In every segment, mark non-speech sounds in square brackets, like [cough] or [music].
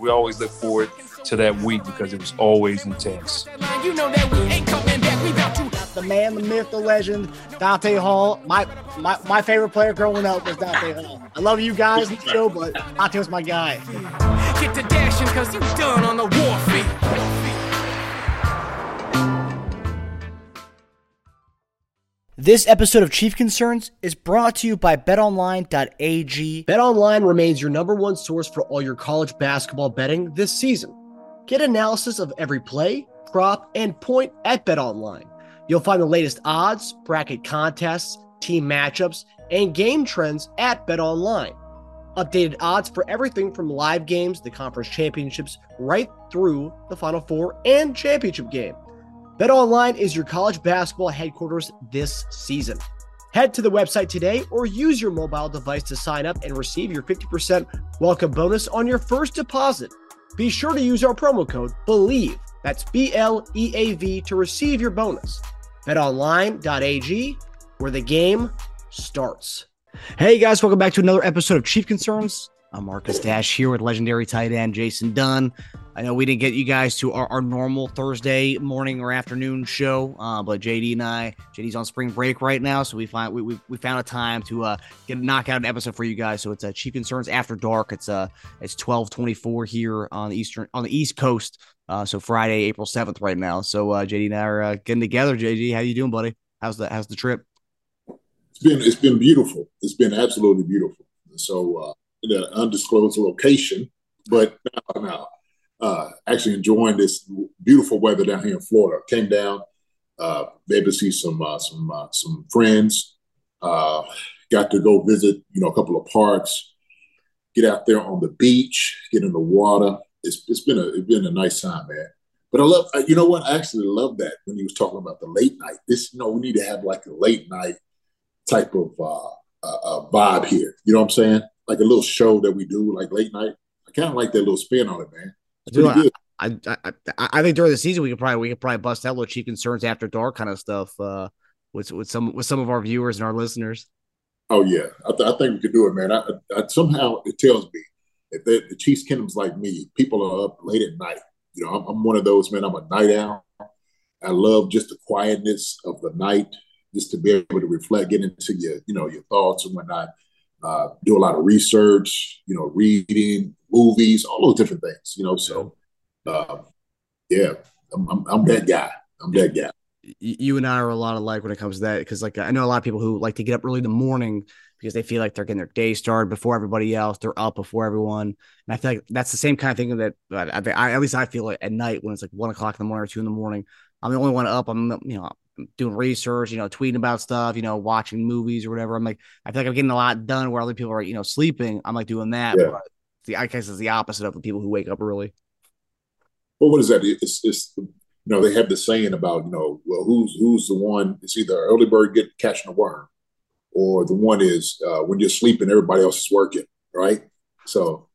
We always look forward to that week because it was always intense. You know that we ain't coming back. We about to the man, the myth, the legend, Dante Hall. My my, my favorite player growing up was Dante Hall. I love you guys in the show, but Dante was my guy. get to dashing because you done on the warfare. This episode of Chief Concerns is brought to you by betonline.ag. BetOnline remains your number one source for all your college basketball betting this season. Get analysis of every play, prop, and point at BetOnline. You'll find the latest odds, bracket contests, team matchups, and game trends at BetOnline. Updated odds for everything from live games, the conference championships, right through the Final Four and championship game. BetOnline is your college basketball headquarters this season. Head to the website today or use your mobile device to sign up and receive your 50% welcome bonus on your first deposit. Be sure to use our promo code BLEAV, that's B L E A V, to receive your bonus. BetOnline.ag, where the game starts. Hey guys, welcome back to another episode of Chief Concerns. I'm Marcus Dash here with legendary tight end Jason Dunn. I know we didn't get you guys to our, our normal Thursday morning or afternoon show, uh, but JD and I, JD's on spring break right now, so we find we, we, we found a time to uh, get knock out an episode for you guys. So it's a uh, Chief Concerns After Dark. It's uh it's 12:24 here on the eastern on the East Coast. Uh, so Friday, April 7th, right now. So uh, JD and I are uh, getting together. JD, how you doing, buddy? How's the how's the trip? It's been it's been beautiful. It's been absolutely beautiful. So uh, an undisclosed location, but now, now uh, actually enjoying this beautiful weather down here in Florida. Came down, uh, able to see some uh, some uh, some friends. Uh, got to go visit, you know, a couple of parks. Get out there on the beach, get in the water. It's it's been a it's been a nice time, man. But I love, you know what? I actually love that when he was talking about the late night. This, you know, we need to have like a late night type of uh, uh, vibe here. You know what I'm saying? Like a little show that we do, like late night. I kind of like that little spin on it, man. It's pretty good. I, I, I think during the season we could probably we could probably bust out little chief concerns after dark kind of stuff uh, with with some with some of our viewers and our listeners. Oh yeah, I, th- I think we could do it, man. I, I, somehow it tells me if the Chiefs Kingdom's like me, people are up late at night. You know, I'm, I'm one of those man. I'm a night owl. I love just the quietness of the night, just to be able to reflect, get into your you know your thoughts and whatnot. Uh, do a lot of research, you know, reading, movies, all those different things, you know. So, uh, yeah, I'm, I'm, I'm, that guy. I'm that guy. You and I are a lot alike when it comes to that because, like, I know a lot of people who like to get up early in the morning because they feel like they're getting their day started before everybody else. They're up before everyone, and I feel like that's the same kind of thing that I, I, at least I feel like at night when it's like one o'clock in the morning or two in the morning. I'm the only one up. I'm you know doing research, you know, tweeting about stuff, you know, watching movies or whatever. I'm like, I feel like I'm getting a lot done where other people are, you know, sleeping. I'm like doing that. Yeah. But the I guess it's the opposite of the people who wake up early. Well, what is that? It's it's you know they have the saying about you know well who's who's the one? It's either early bird get catching a worm, or the one is uh, when you're sleeping, everybody else is working, right? So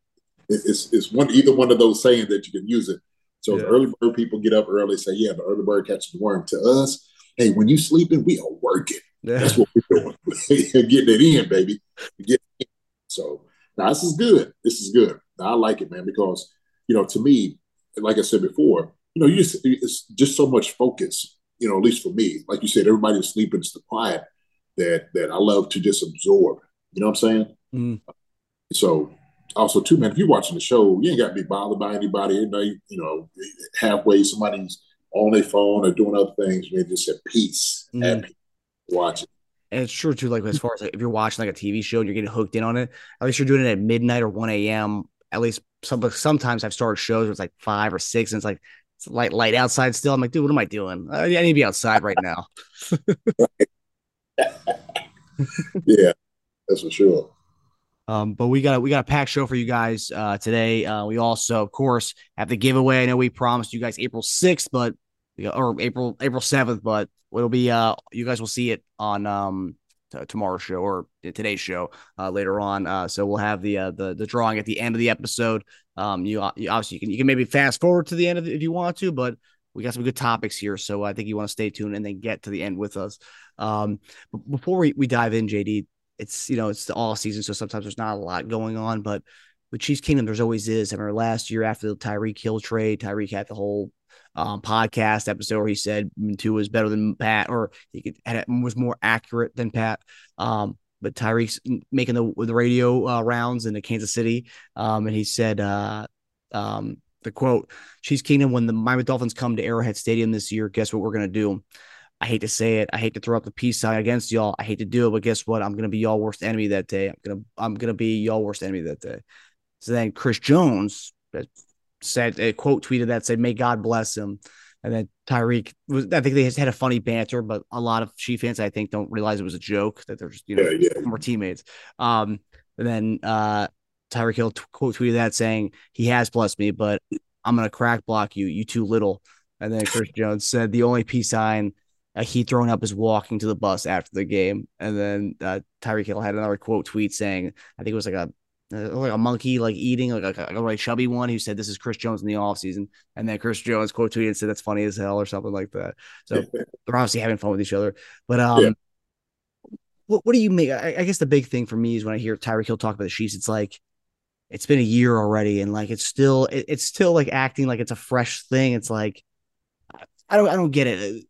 it's it's one either one of those sayings that you can use it. So yeah. the early bird people get up early, say, yeah, the early bird catches the worm. To us, hey, when you sleeping, we are working. Yeah. That's what we're doing. [laughs] Getting it in, baby. Get in. So now this is good. This is good. Now, I like it, man, because you know, to me, like I said before, you know, you just it's just so much focus. You know, at least for me, like you said, everybody's sleeping. It's the quiet that that I love to just absorb. You know what I'm saying? Mm. So also too, man, if you're watching the show, you ain't got to be bothered by anybody. You know, you know, halfway somebody's on their phone or doing other things. Man, just at peace, mm. at peace, watch. And it's true too. Like as far as like if you're watching like a TV show and you're getting hooked in on it, at least you're doing it at midnight or one a.m. At least some sometimes I've started shows where it's like five or six, and it's like it's light light outside still. I'm like, dude, what am I doing? I, I need to be outside right now. [laughs] yeah, that's for sure. Um, but we got we got a packed show for you guys uh, today. Uh, we also, of course, have the giveaway. I know we promised you guys April sixth, but or April April seventh, but it'll be uh you guys will see it on um t- tomorrow's show or today's show uh, later on. Uh, so we'll have the uh, the the drawing at the end of the episode. Um, you, you obviously you can you can maybe fast forward to the end it if you want to, but we got some good topics here, so I think you want to stay tuned and then get to the end with us. Um, before we, we dive in, JD, it's you know it's the all season, so sometimes there's not a lot going on, but with Chiefs Kingdom, there's always is. I remember last year after the Tyreek Hill trade, Tyreek had the whole um, podcast episode where he said Tua was better than Pat, or he could had, was more accurate than Pat. Um, but Tyreek's making the the radio uh, rounds in the Kansas City, um, and he said, uh, um, the quote, "Chiefs Kingdom, when the Miami Dolphins come to Arrowhead Stadium this year, guess what we're gonna do." I hate to say it. I hate to throw up the peace sign against y'all. I hate to do it, but guess what? I'm gonna be y'all worst enemy that day. I'm gonna I'm gonna be y'all worst enemy that day. So then Chris Jones said a quote tweeted that said, "May God bless him." And then Tyreek was. I think they just had a funny banter, but a lot of Chief fans, I think, don't realize it was a joke that there's you know yeah, yeah. more teammates. Um, and then uh, Tyreek Hill t- quote tweeted that saying, "He has blessed me, but I'm gonna crack block you. You too little." And then Chris Jones said, "The only peace sign." uh, he throwing up is walking to the bus after the game. And then uh, Tyreek Hill had another quote tweet saying, I think it was like a uh, like a monkey like eating like a, a, a chubby one who said this is Chris Jones in the offseason. And then Chris Jones quote tweeted and said that's funny as hell or something like that. So they're obviously having fun with each other. But um yeah. what, what do you make? I, I, guess the big thing for me is when I hear Tyreek Hill talk about the Chiefs, it's like it's been a year already, and like it's still it, it's still like acting like it's a fresh thing. It's like I don't I don't get it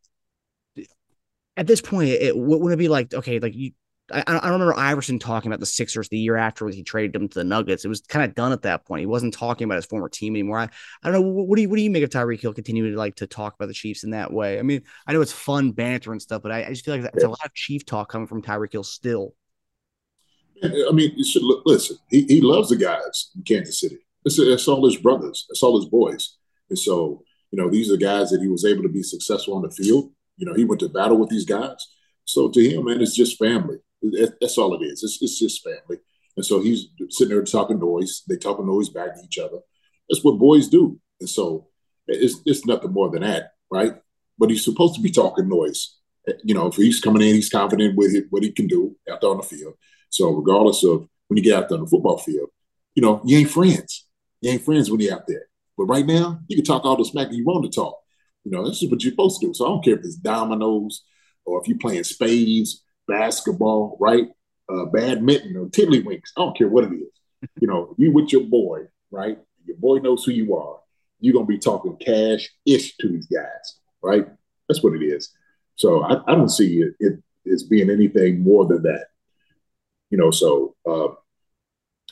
at this point, it wouldn't it be like okay, like you. I, I don't remember Iverson talking about the Sixers the year after he traded them to the Nuggets. It was kind of done at that point. He wasn't talking about his former team anymore. I, I don't know. What, what do you what do you make of Tyreek Hill continuing to like to talk about the Chiefs in that way? I mean, I know it's fun banter and stuff, but I, I just feel like it's a lot of Chief talk coming from Tyreek Hill still. I mean, look, listen, he, he loves the guys in Kansas City. It's, it's all his brothers. It's all his boys. And so, you know, these are guys that he was able to be successful on the field. You know, he went to battle with these guys. So to him, man, it's just family. That's all it is. It's, it's just family. And so he's sitting there talking noise. They talking noise back to each other. That's what boys do. And so it's, it's nothing more than that, right? But he's supposed to be talking noise. You know, if he's coming in, he's confident with it, what he can do out there on the field. So regardless of when you get out there on the football field, you know, you ain't friends. You ain't friends when you're out there. But right now, you can talk all the smack you want to talk. You know, this is what you're supposed to do. So I don't care if it's dominoes or if you're playing spades, basketball, right? Uh, badminton or tiddlywinks. I don't care what it is. [laughs] You know, you with your boy, right? Your boy knows who you are. You're gonna be talking cash ish to these guys, right? That's what it is. So I, I don't see it, it as being anything more than that. You know, so uh,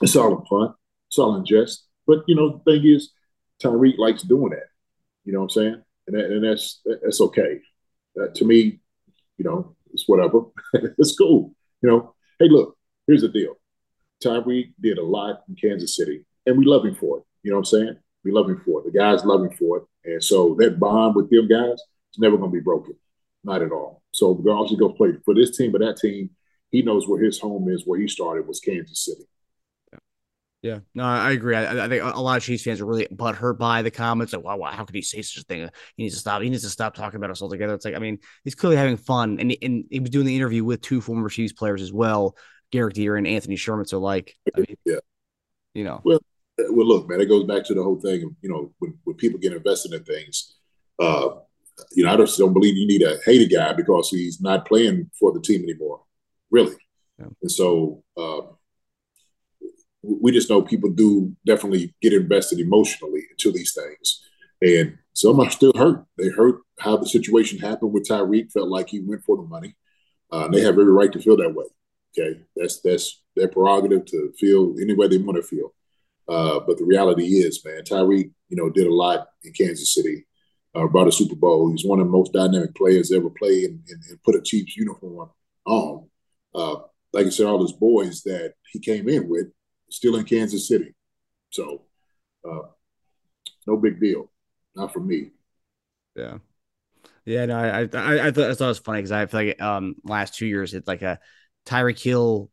it's all in fun, it's all in jest. But you know, the thing is, Tyreek likes doing that. You know what I'm saying? and, that, and that's that's okay. Uh, to me, you know, whatever. [laughs] it's cool. You know, hey, look, here's the deal. Tyreek did a lot in Kansas City, and we love him for it. You know what I'm saying? We love him for it. The guys love him for it, and so that bond with them guys is never going to be broken, not at all. So regardless, he goes play for this team or that team. He knows where his home is. Where he started was Kansas City. Yeah, no, I agree. I, I, think a lot of Chiefs fans are really butthurt by the comments. Like, wow, wow, how could he say such a thing? He needs to stop. He needs to stop talking about us all together. It's like, I mean, he's clearly having fun, and and he was doing the interview with two former Chiefs players as well, Garrett Deer and Anthony Sherman. So, like, I mean, yeah, you know, well, well, look, man, it goes back to the whole thing. Of, you know, when when people get invested in things, uh, you know, I just don't believe you need to hate a guy because he's not playing for the team anymore, really. Yeah. And so. Uh, we just know people do definitely get invested emotionally into these things. And some are still hurt. They hurt how the situation happened with Tyreek, felt like he went for the money. Uh, they have every right to feel that way. Okay. That's that's their prerogative to feel any way they want to feel. Uh, but the reality is, man, Tyreek, you know, did a lot in Kansas City, uh, brought a Super Bowl. He's one of the most dynamic players ever played and, and, and put a Chiefs uniform on. Uh, like I said, all those boys that he came in with, still in Kansas City. So, uh, no big deal. Not for me. Yeah. Yeah, no, I I, I, thought, I thought it was funny because I feel like um last two years it's like a Tyreek Hill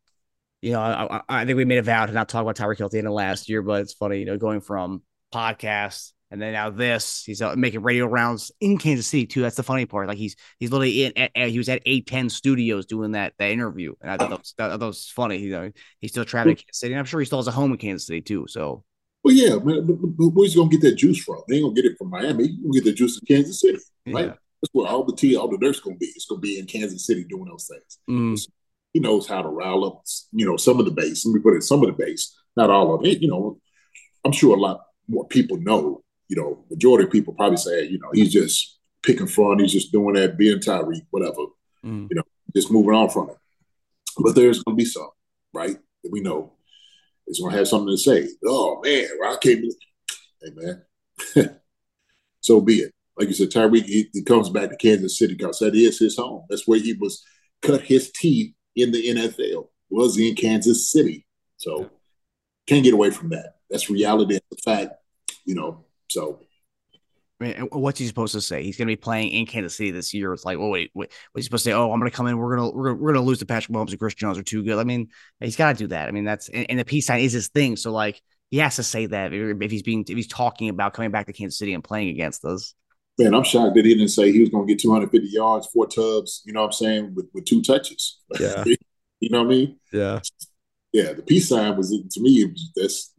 you know, I, I think we made a vow to not talk about Tyreek Hill at the end of last year, but it's funny, you know, going from podcast and then now this, he's uh, making radio rounds in Kansas City too. That's the funny part. Like he's he's literally in. At, at, he was at eight ten studios doing that that interview, and I thought that was, that, that was funny. You know, he's still traveling to Kansas City, and I'm sure he still has a home in Kansas City too. So, well, yeah, man, where's he gonna get that juice from? They ain't gonna get it from Miami. Gonna get the juice in Kansas City, right? Yeah. That's where all the tea, all the dirt's gonna be. It's gonna be in Kansas City doing those things. Mm. He knows how to rile up, you know, some of the base. Let me put it, some of the base, not all of it. You know, I'm sure a lot more people know you know, majority of people probably say, you know, he's just picking fun, he's just doing that, being Tyreek, whatever, mm. you know, just moving on from it. But there's going to be some, right, that we know is going to have something to say. Oh man, I can't believe. Hey man, [laughs] so be it. Like you said, Tyreek, he, he, comes back to Kansas City because that is his home. That's where he was cut his teeth in the NFL. Was in Kansas City, so can't get away from that. That's reality. That's the fact. You know, so, I mean, what's he supposed to say? He's going to be playing in Kansas City this year. It's like, well, wait, wait, what's he supposed to say? Oh, I'm going to come in. We're going to we're, we're going to lose to Patrick Mahomes and Chris Jones are too good. I mean, he's got to do that. I mean, that's and, and, the peace sign is his thing. So like, he has to say that if he's being if he's talking about coming back to Kansas City and playing against us. Man, I'm shocked that he didn't say he was going to get 250 yards, four tubs. You know what I'm saying? With with two touches. Yeah. [laughs] you know what I mean? Yeah. Yeah. The peace sign was to me. Was, that's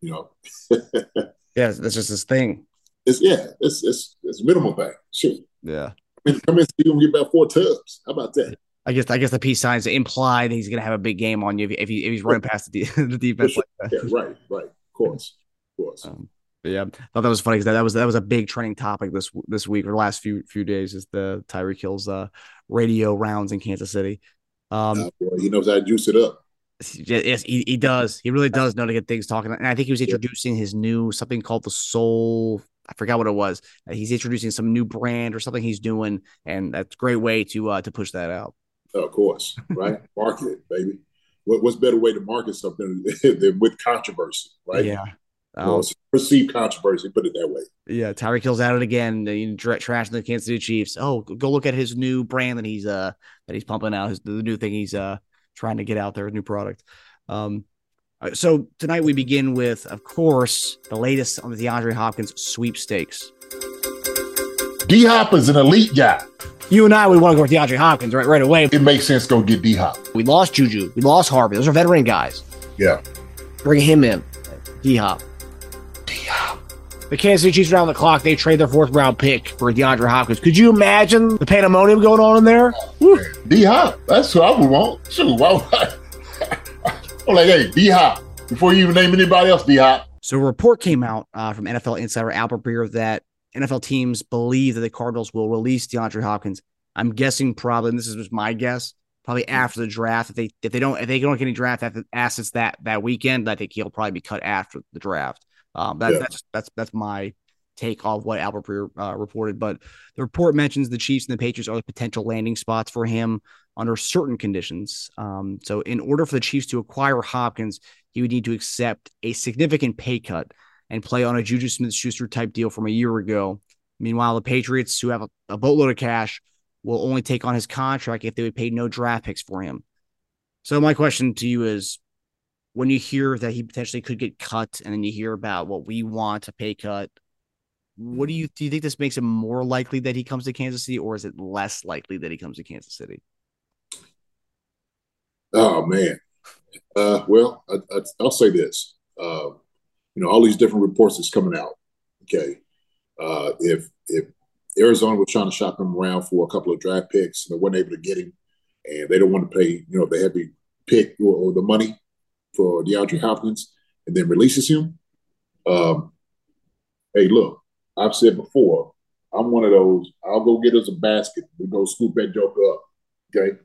you know. [laughs] Yeah, that's just his thing. It's yeah, it's it's it's minimal thing. Shoot. Yeah. I mean, come in, you gonna get about four tubs. How about that? I guess I guess the peace signs imply that he's gonna have a big game on you if, he, if he's running past the, [laughs] the defense. Sure. Like yeah, right, right, of course, of course. Um, yeah, I thought that was funny because that, that, was that was a big trending topic this this week or the last few few days is the Tyreek Hill's uh, radio rounds in Kansas City. Um, uh, boy, he knows how to juice it up. Yes, he, he does. He really does know to get things talking. And I think he was introducing his new something called the Soul. I forgot what it was. He's introducing some new brand or something he's doing, and that's a great way to uh, to push that out. of course, right? [laughs] market it, baby. What, what's better way to market something [laughs] than with controversy, right? Yeah. Well, um, perceived controversy, put it that way. Yeah, Tyreek Hill's at it again. You trashing the Kansas City Chiefs. Oh, go look at his new brand that he's uh that he's pumping out. His the new thing he's uh trying to get out there, a new product. Um, uh, so tonight we begin with, of course, the latest on the DeAndre Hopkins sweepstakes. D Hop is an elite guy. You and I, we want to go with DeAndre Hopkins right right away. It makes sense to go get D Hop. We lost Juju. We lost Harvey. Those are veteran guys. Yeah. Bring him in. D Hop. D Hop. The Kansas City Chiefs around the clock. They trade their fourth round pick for DeAndre Hopkins. Could you imagine the pandemonium going on in there? Oh, D Hop. That's who I would want. Shoot, why would I? [laughs] I'm like, hey, D Hop. Before you even name anybody else, D Hop. So a report came out uh, from NFL insider Albert Breer that NFL teams believe that the Cardinals will release DeAndre Hopkins. I'm guessing probably, and this is just my guess, probably after the draft. If they if they don't if they don't get any draft assets that that weekend, I think he'll probably be cut after the draft. Um, that, yeah. that's that's that's my take off what Albert Breer uh, reported. But the report mentions the Chiefs and the Patriots are the potential landing spots for him under certain conditions. Um, so, in order for the Chiefs to acquire Hopkins, he would need to accept a significant pay cut and play on a Juju Smith Schuster type deal from a year ago. Meanwhile, the Patriots, who have a, a boatload of cash, will only take on his contract if they would pay no draft picks for him. So, my question to you is when you hear that he potentially could get cut and then you hear about what we want a pay cut, what do you do you think this makes it more likely that he comes to Kansas City or is it less likely that he comes to Kansas City? Oh man. Uh, well, I, will say this. Uh, you know, all these different reports that's coming out. Okay. Uh, if if Arizona was trying to shop him around for a couple of draft picks and they weren't able to get him, and they don't want to pay, you know, the heavy pick or, or the money for DeAndre Hopkins, and then releases him. Um, hey, look, I've said before, I'm one of those. I'll go get us a basket. We go scoop that joker up. Okay,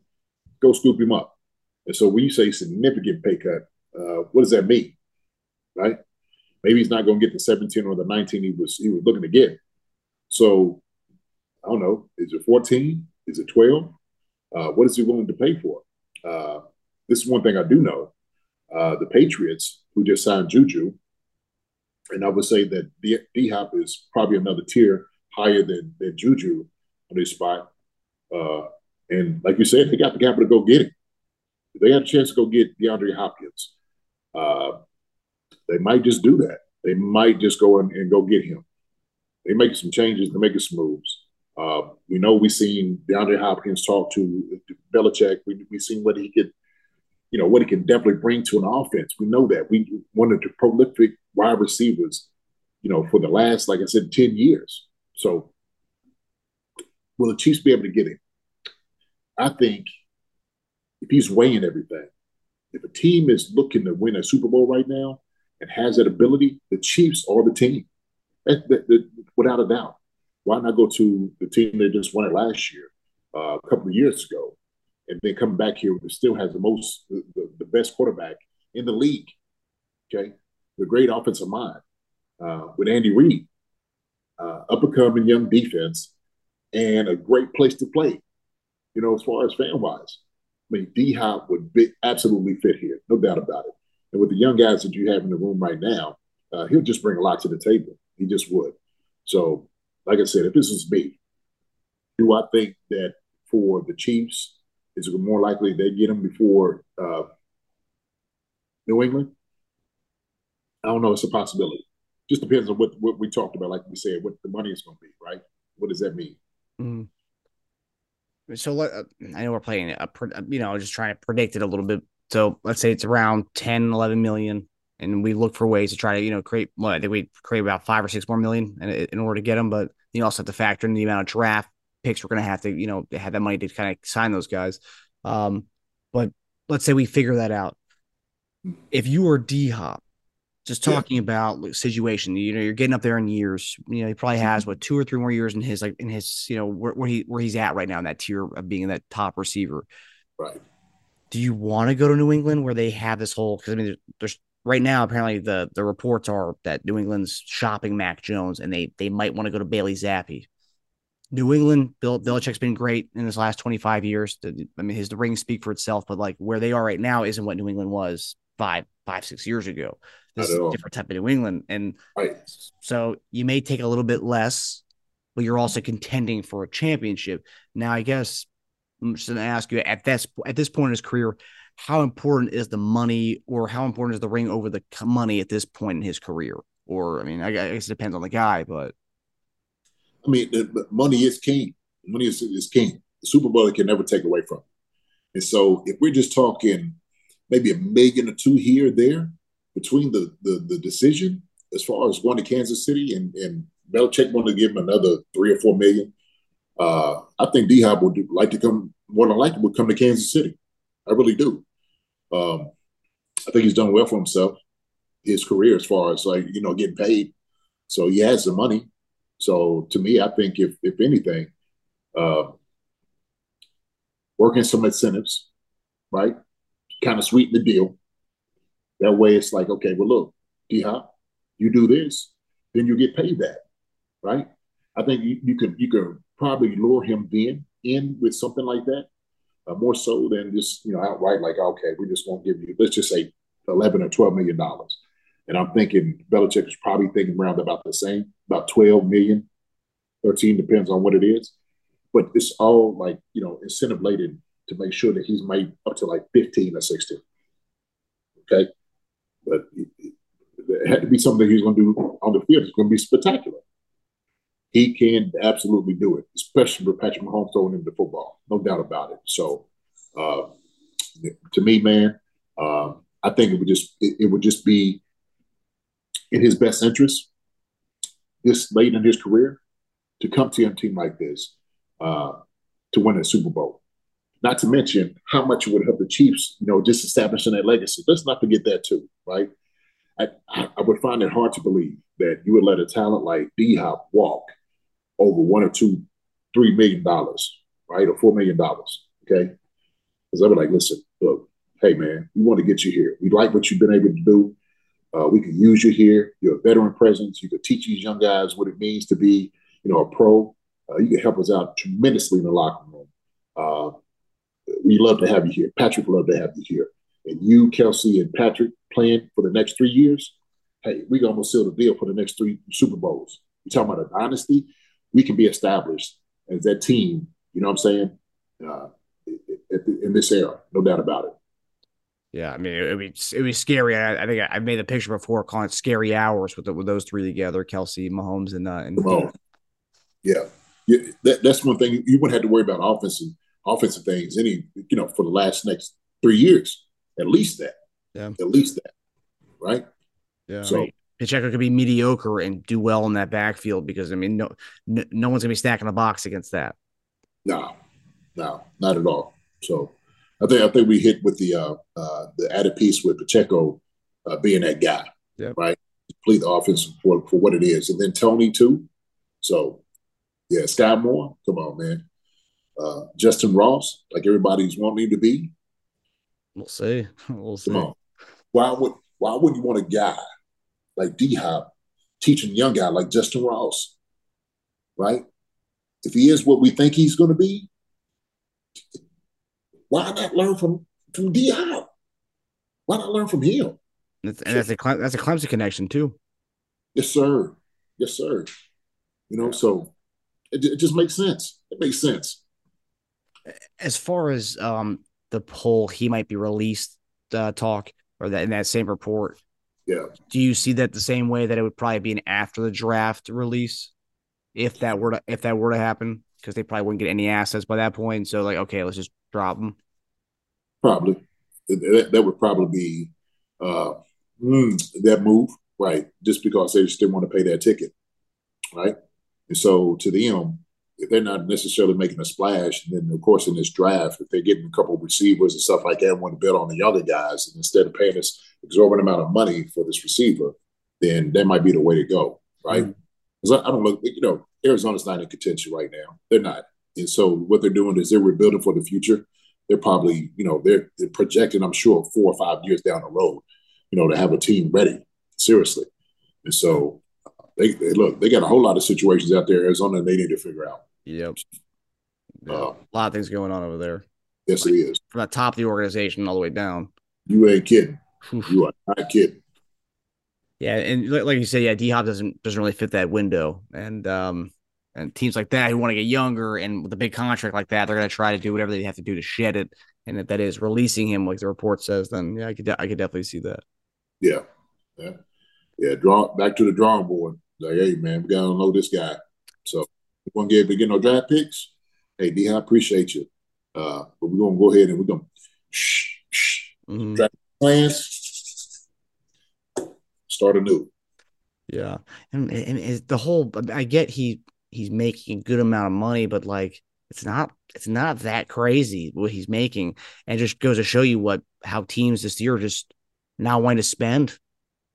go scoop him up. And so when you say significant pay cut, uh, what does that mean? Right? Maybe he's not going to get the 17 or the 19 he was he was looking to get. So I don't know. Is it 14? Is it 12? Uh, what is he willing to pay for? Uh, this is one thing I do know. Uh, the Patriots, who just signed Juju, and I would say that D Hop is probably another tier higher than, than Juju on this spot. Uh, and like you said, they got the capital to go get him. they had a chance to go get DeAndre Hopkins, uh, they might just do that. They might just go and, and go get him. They make some changes, they're making some moves. Uh, we know we've seen DeAndre Hopkins talk to, to Belichick. We, we've seen what he could, you know, what he can definitely bring to an offense. We know that. We one of the prolific wide receivers, you know, for the last, like I said, 10 years. So will the Chiefs be able to get him? I think if he's weighing everything, if a team is looking to win a Super Bowl right now and has that ability, the Chiefs are the team, that, that, that, without a doubt. Why not go to the team that just won it last year, uh, a couple of years ago, and then come back here still has the most, the, the, the, best quarterback in the league. Okay, the great offensive mind uh, with Andy Reid, uh, up and coming young defense, and a great place to play. You know, as far as fan wise, I mean, D Hop would be, absolutely fit here, no doubt about it. And with the young guys that you have in the room right now, uh, he'll just bring a lot to the table. He just would. So, like I said, if this is me, do I think that for the Chiefs, is it more likely they get him before uh, New England? I don't know. It's a possibility. Just depends on what, what we talked about, like we said, what the money is going to be, right? What does that mean? Mm. So let, I know we're playing a, you know, just trying to predict it a little bit. So let's say it's around 10, 11 million, and we look for ways to try to, you know, create. Well, I think we create about five or six more million in, in order to get them. But you also have to factor in the amount of draft picks we're going to have to, you know, have that money to kind of sign those guys. Um, but let's say we figure that out. If you were D Hop, just talking yeah. about situation, you know, you're getting up there in years. You know, he probably has what two or three more years in his like in his, you know, where, where he where he's at right now in that tier of being that top receiver. Right. Do you want to go to New England where they have this whole? Because I mean, there's, there's right now apparently the the reports are that New England's shopping Mac Jones and they they might want to go to Bailey Zappe. New England, Bill Belichick's been great in his last 25 years. I mean, his the rings speak for itself, but like where they are right now isn't what New England was five, five, six years ago. This is a different type of New England. And right. so you may take a little bit less, but you're also contending for a championship. Now, I guess I'm just gonna ask you at this at this point in his career, how important is the money or how important is the ring over the money at this point in his career? Or I mean, I guess it depends on the guy, but I mean, the, money is king. Money is, is king. The Super Bowl can never take away from. It. And so, if we're just talking maybe a million or two here or there between the, the, the decision as far as going to Kansas City and, and Belichick wanted to give him another three or four million. Uh, I think D Hop would like to come more than likely would come to Kansas City. I really do. Um, I think he's done well for himself, his career as far as like you know getting paid. So he has the money. So to me, I think if if anything, uh, working some incentives, right, kind of sweeten the deal. That way, it's like, okay, well, look, D Hop, you do this, then you get paid that, right? I think you, you can you can probably lure him then in with something like that, uh, more so than just you know outright like, okay, we just won't give you, let's just say eleven or twelve million dollars. And I'm thinking Belichick is probably thinking around about the same, about 12 million, 13, depends on what it is. But it's all like, you know, incentive laden to make sure that he's made up to like 15 or 16. Okay. But it had to be something he's going to do on the field. It's going to be spectacular. He can absolutely do it, especially with Patrick Mahomes throwing him the football. No doubt about it. So, uh, to me, man, uh, I think it would just it, it, would just be in his best interest this late in his career to come to a team like this uh, to win a Super Bowl. Not to mention how much it would help the Chiefs, you know, just establishing that legacy. Let's not forget that too, right? I, I would find it hard to believe that you would let a talent like D Hop walk over one or two, three million dollars, right, or four million dollars. Okay, because I would be like, listen, look, hey man, we want to get you here. We like what you've been able to do. Uh, we can use you here. You're a veteran presence. You could teach these young guys what it means to be, you know, a pro. Uh, you can help us out tremendously in the locker room. Uh, we love to have you here. Patrick love to have you here. And you, Kelce, and Patrick playing for the next three years, hey, we can almost seal the deal for the next three Super Bowls. You're talking about a dynasty. We can be established as that team, you know what I'm saying, uh, in this era, no doubt about it. Yeah, I mean, it, would be it would be scary. I, I think I, made the picture before, calling it scary hours with the, with those three together, Kelce, Mahomes, and uh, and Mahomes. Yeah, yeah. That, that's one thing you wouldn't have to worry about offensive offensive things any you know for the last next three years, at least that. Yeah, at least that, right? Yeah. So. Mean, Pacheco could be mediocre and do well in that backfield because I mean, no, no, no one's gonna be stacking the box against that. No, no, not at all. So I think I think we hit with the uh, uh, the added piece with Pacheco uh, being that guy, yep. right? Complete the offense for, for what it is, and then Toney too. So yeah, Skyy Moore, come on, man. Uh, Justyn Ross, like everybody's wanting him to be. We'll see. [laughs] We'll see. Come on. Why would why wouldn't you want a guy like D Hop teaching a young guy like Justyn Ross, right? If he is what we think he's going to be, why not learn from from D Hop? Why not learn from him? That's, and that's a that's a Clemson connection too. Yes, sir. Yes, sir. You know, so it, it just makes sense. It makes sense. As far as um the poll, he might be released uh, talk or that in that same report. Yeah. Do you see that the same way that it would probably be an after the draft release, if that were to if that were to happen? Because they probably wouldn't get any assets by that point. So like, okay, let's just drop them. Probably. That, that would probably be uh, mm, that move, right? Just because they just didn't want to pay that ticket, right? And so to them, if they're not necessarily making a splash, and then of course in this draft, if they're getting a couple of receivers and stuff like that, and want to bet on the younger guys, and instead of paying this exorbitant amount of money for this receiver, then that might be the way to go, right? Because. I, I, don't look, you know, Arizona's not in contention right now. They're not, and so what they're doing is they're rebuilding for the future. They're probably, you know, they're, they're projecting, I'm sure, four or five years down the road, you know, to have a team ready, seriously. And so they, they look, they got a whole lot of situations out there, Arizona, they need to figure out. Yep. Yeah. Uh, a lot of things going on over there. Yes, like, it is. From the top of the organization all the way down. You ain't kidding. you are not kidding. Yeah, and like you said, yeah, D Hop doesn't doesn't really fit that window, and um, and teams like that who want to get younger and with a big contract like that, they're going to try to do whatever they have to do to shed it. And if that is releasing him, like the report says, then yeah, I could de- I could definitely see that. Yeah, yeah, yeah. Draw back to the drawing board. Like, hey man, we got to know this guy. So we're gonna get get no draft picks. Hey, D, I appreciate you, uh, but we're gonna go ahead and we're gonna shh, shh, mm-hmm. draft plans. Start anew. Yeah, and, and the whole I get he he's making a good amount of money, but like it's not it's not that crazy what he's making, and just goes to show you what how teams this year just not wanting to spend.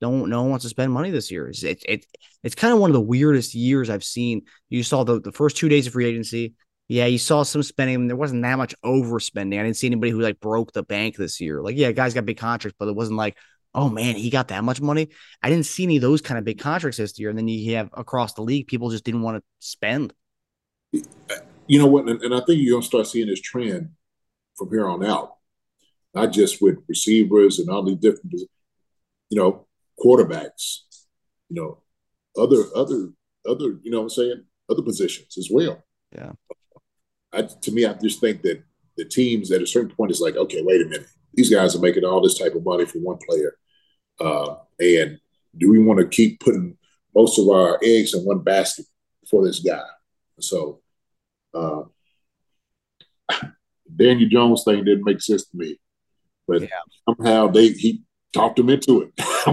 Don't no one wants to spend money this year. It's it, it it's kind of one of the weirdest years I've seen. You saw the the first two days of free agency. Yeah, you saw some spending. There wasn't that much overspending. I didn't see anybody who like broke the bank this year. Like, yeah, guys got big contracts, but it wasn't like, oh man, he got that much money. I didn't see any of those kind of big mm-hmm. contracts this year. And then you have across the league, people just didn't want to spend. You know what? And, and I think you're gonna start seeing this trend from here on out, not just with receivers and all these different, you know, quarterbacks, you know, other other other, you know what I'm saying, other positions as well. Yeah. I, to me, I just think that the teams at a certain point is like, okay, wait a minute, these guys are making all this type of money for one player. Uh, and do we want to keep putting most of our eggs in one basket for this guy? So, uh, [sighs] Daniel Jones thing didn't make sense to me, but yeah. somehow they he talked him into it. [laughs] I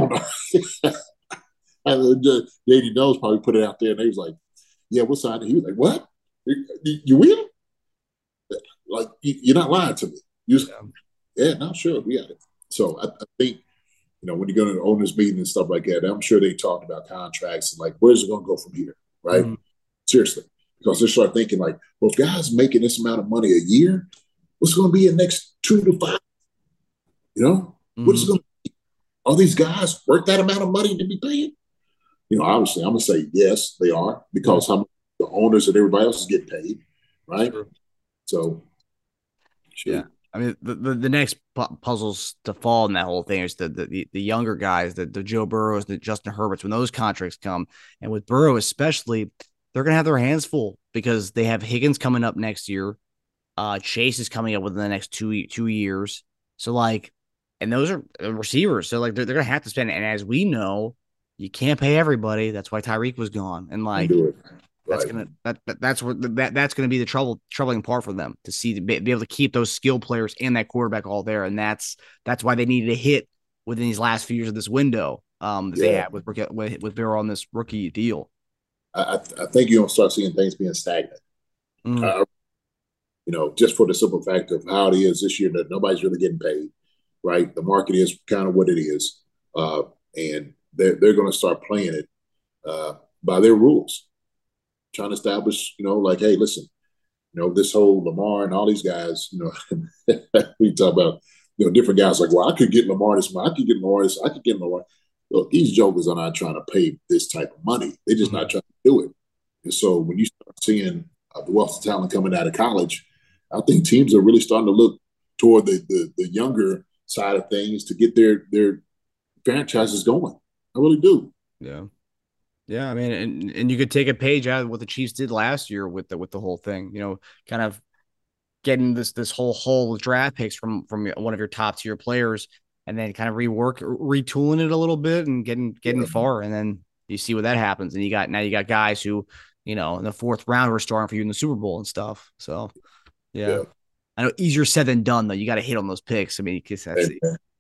don't know. [laughs] Daniel Jones probably put it out there, and he was like, "Yeah, what side?" He was like, "What? You, you will? Like you're not lying to me? You, yeah, yeah not sure. We got it." So I, I think you know, when you go to the owners meeting and stuff like that, I'm sure they talked about contracts and like, where's it going to go from here? Right. Mm-hmm. Seriously. Because they start thinking like, well, if guys making this amount of money a year, what's going to be in the next two to five? You know, mm-hmm. what is mm-hmm. going to be? Are these guys worth that amount of money to be paying? You know, obviously, I'm going to say yes, they are because how much the owners and everybody else is getting paid, right? Sure. So, sure. yeah. I mean, the, the, the next pu- puzzles to fall in that whole thing is the the, the younger guys, the, the Joe Burrows, the Justin Herberts, when those contracts come, and with Burrow especially, they're gonna have their hands full because they have Higgins coming up next year, uh, Chase is coming up within the next two two years, so like and those are receivers. So like they're, they're gonna have to spend. And as we know, you can't pay everybody. That's why Tyreek was gone. And like that's gonna that, that that's what that that's gonna be the trouble troubling part for them to see to be, be able to keep those skill players and that quarterback all there. And that's that's why they needed to hit within these last few years of this window um that yeah. they had with with with Burrow on this rookie deal. I, I think you're gonna start seeing things being stagnant. Mm. Uh, you know, just for the simple fact of how it is this year that nobody's really getting paid, right? The market is kind of what it is, uh, and they're they're going to start playing it uh, by their rules, trying to establish, you know, like, hey, listen, you know, this whole Lamar and all these guys, you know, [laughs] we talk about, you know, different guys like, well, I could get Lamar this, I could get Lamar this, I could get Lamar. Look, these jokers are not trying to pay this type of money. They're just mm-hmm. not trying to do it. And so when you start seeing uh, the wealth of talent coming out of college, I think teams are really starting to look toward the, the, the younger side of things to get their their franchises going. I really do. Yeah. Yeah, I mean, and, and you could take a page out of what the Chiefs did last year with the with the whole thing. You know, kind of getting this this whole whole draft picks from from one of your top tier players, and then kind of rework retooling it a little bit and getting getting yeah. far, and then you see what that happens, and you got now you got guys who you know in the fourth round were starting for you in the Super Bowl and stuff. So yeah. yeah. I know easier said than done though. You got to hit on those picks. I mean, because that's it,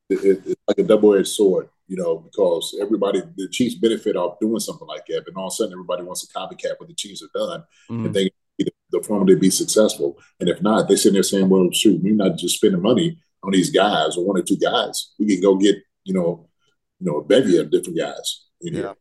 it, it's like a double edged sword, you know, because everybody the Chiefs benefit off doing something like that, but all of a sudden everybody wants to copycat what the Chiefs have done, mm-hmm. and they the formula to be successful. And if not, they sit there saying, "Well, shoot, we're not just spending money on these guys or one or two guys. We can go get you know, you know, a bevy of different guys." You know? Yeah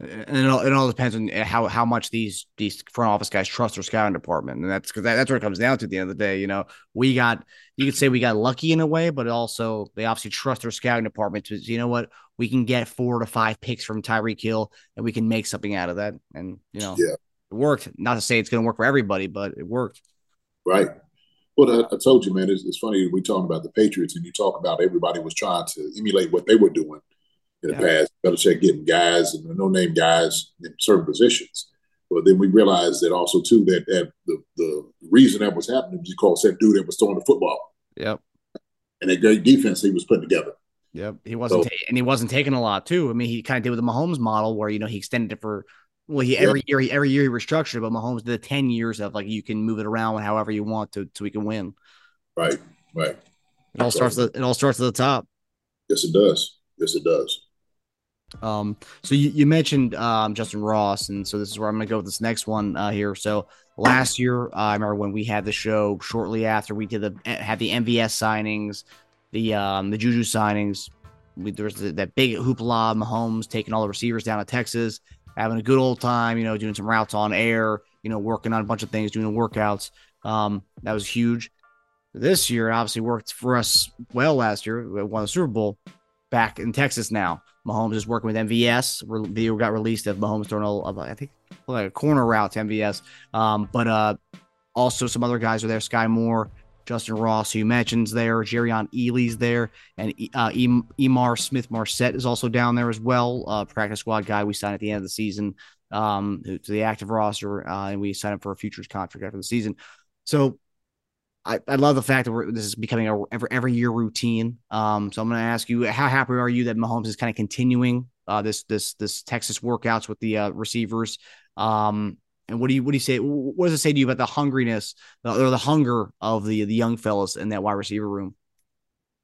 and it all, it all depends on eh, how how much these these front office guys trust their scouting department, and that's because that, that's what it comes down to. At the end of the day, you know, we got you could say we got lucky in a way, but also they obviously trust their scouting department to you know what we can get four to five picks from Tyreek Hill, and we can make something out of that, and you know, yeah. it worked. Not to say it's going to work for everybody, but it worked. Right. Well, I, I told you, man, it's, it's funny we talking about the Patriots, and you talk about everybody was trying to emulate what they were doing in the yeah. past. Belichick getting guys and no name guys in certain positions. But then we realized that also too that, that the the reason that was happening was because that dude that was throwing the football. Yep. And a great defense he was putting together. Yep. He wasn't so, ta- and he wasn't taking a lot too. I mean, he kind of did with the Mahomes model where you know he extended it for well, he every yep. year he, every year he restructured, but Mahomes did ten years of like you can move it around however you want to so we can win. Right. Right. It all starts. At, it all starts at the top. Yes, it does. Yes, it does. Um, so you, you mentioned um, Justyn Ross, and so this is where I'm going to go with this next one uh, here. So last year, uh, I remember when we had the show shortly after we did the had the MVS signings, the um, the Juju signings. We, there was the, that big hoopla, Mahomes taking all the receivers down to Texas, having a good old time, you know, doing some routes on air, you know, working on a bunch of things, doing workouts. Um, that was huge. This year, obviously worked for us well last year. We won the Super Bowl back in Texas now. Mahomes is working with MVS. Video got released of Mahomes throwing a, I think, like a corner route to MVS. Um, but uh, also some other guys are there. Skyy Moore, Justyn Ross, who you mentioned, there. Jerrion Ealy's there, and uh, Ihmir Smith Marsette is also down there as well. Uh, practice squad guy we signed at the end of the season um, to the active roster, uh, and we signed him for a futures contract after the season. So I, I love the fact that this is becoming a every, every year routine. Um, so I'm going to ask you, how happy are you that Mahomes is kind of continuing uh, this this this Texas workouts with the uh, receivers? Um, and what do you what do you say? What does it say to you about the hungriness or the hunger of the the young fellas in that wide receiver room?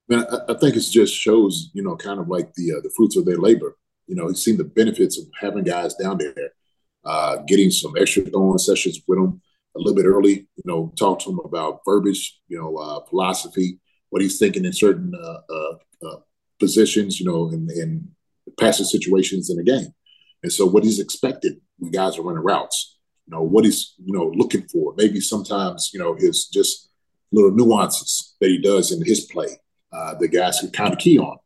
Man, I, I think it just shows you know kind of like the uh, the fruits of their labor. You know, he's seen the benefits of having guys down there, uh, getting some extra throwing sessions with them a little bit early. You know, talk to him about verbiage, you know, uh, philosophy, what he's thinking in certain uh, uh, uh positions, you know, in, in passing situations in the game, and so what he's expected when guys are running routes. You know, what he's you know looking for. Maybe sometimes you know his just little nuances that he does in his play uh, the guys can kind of key on,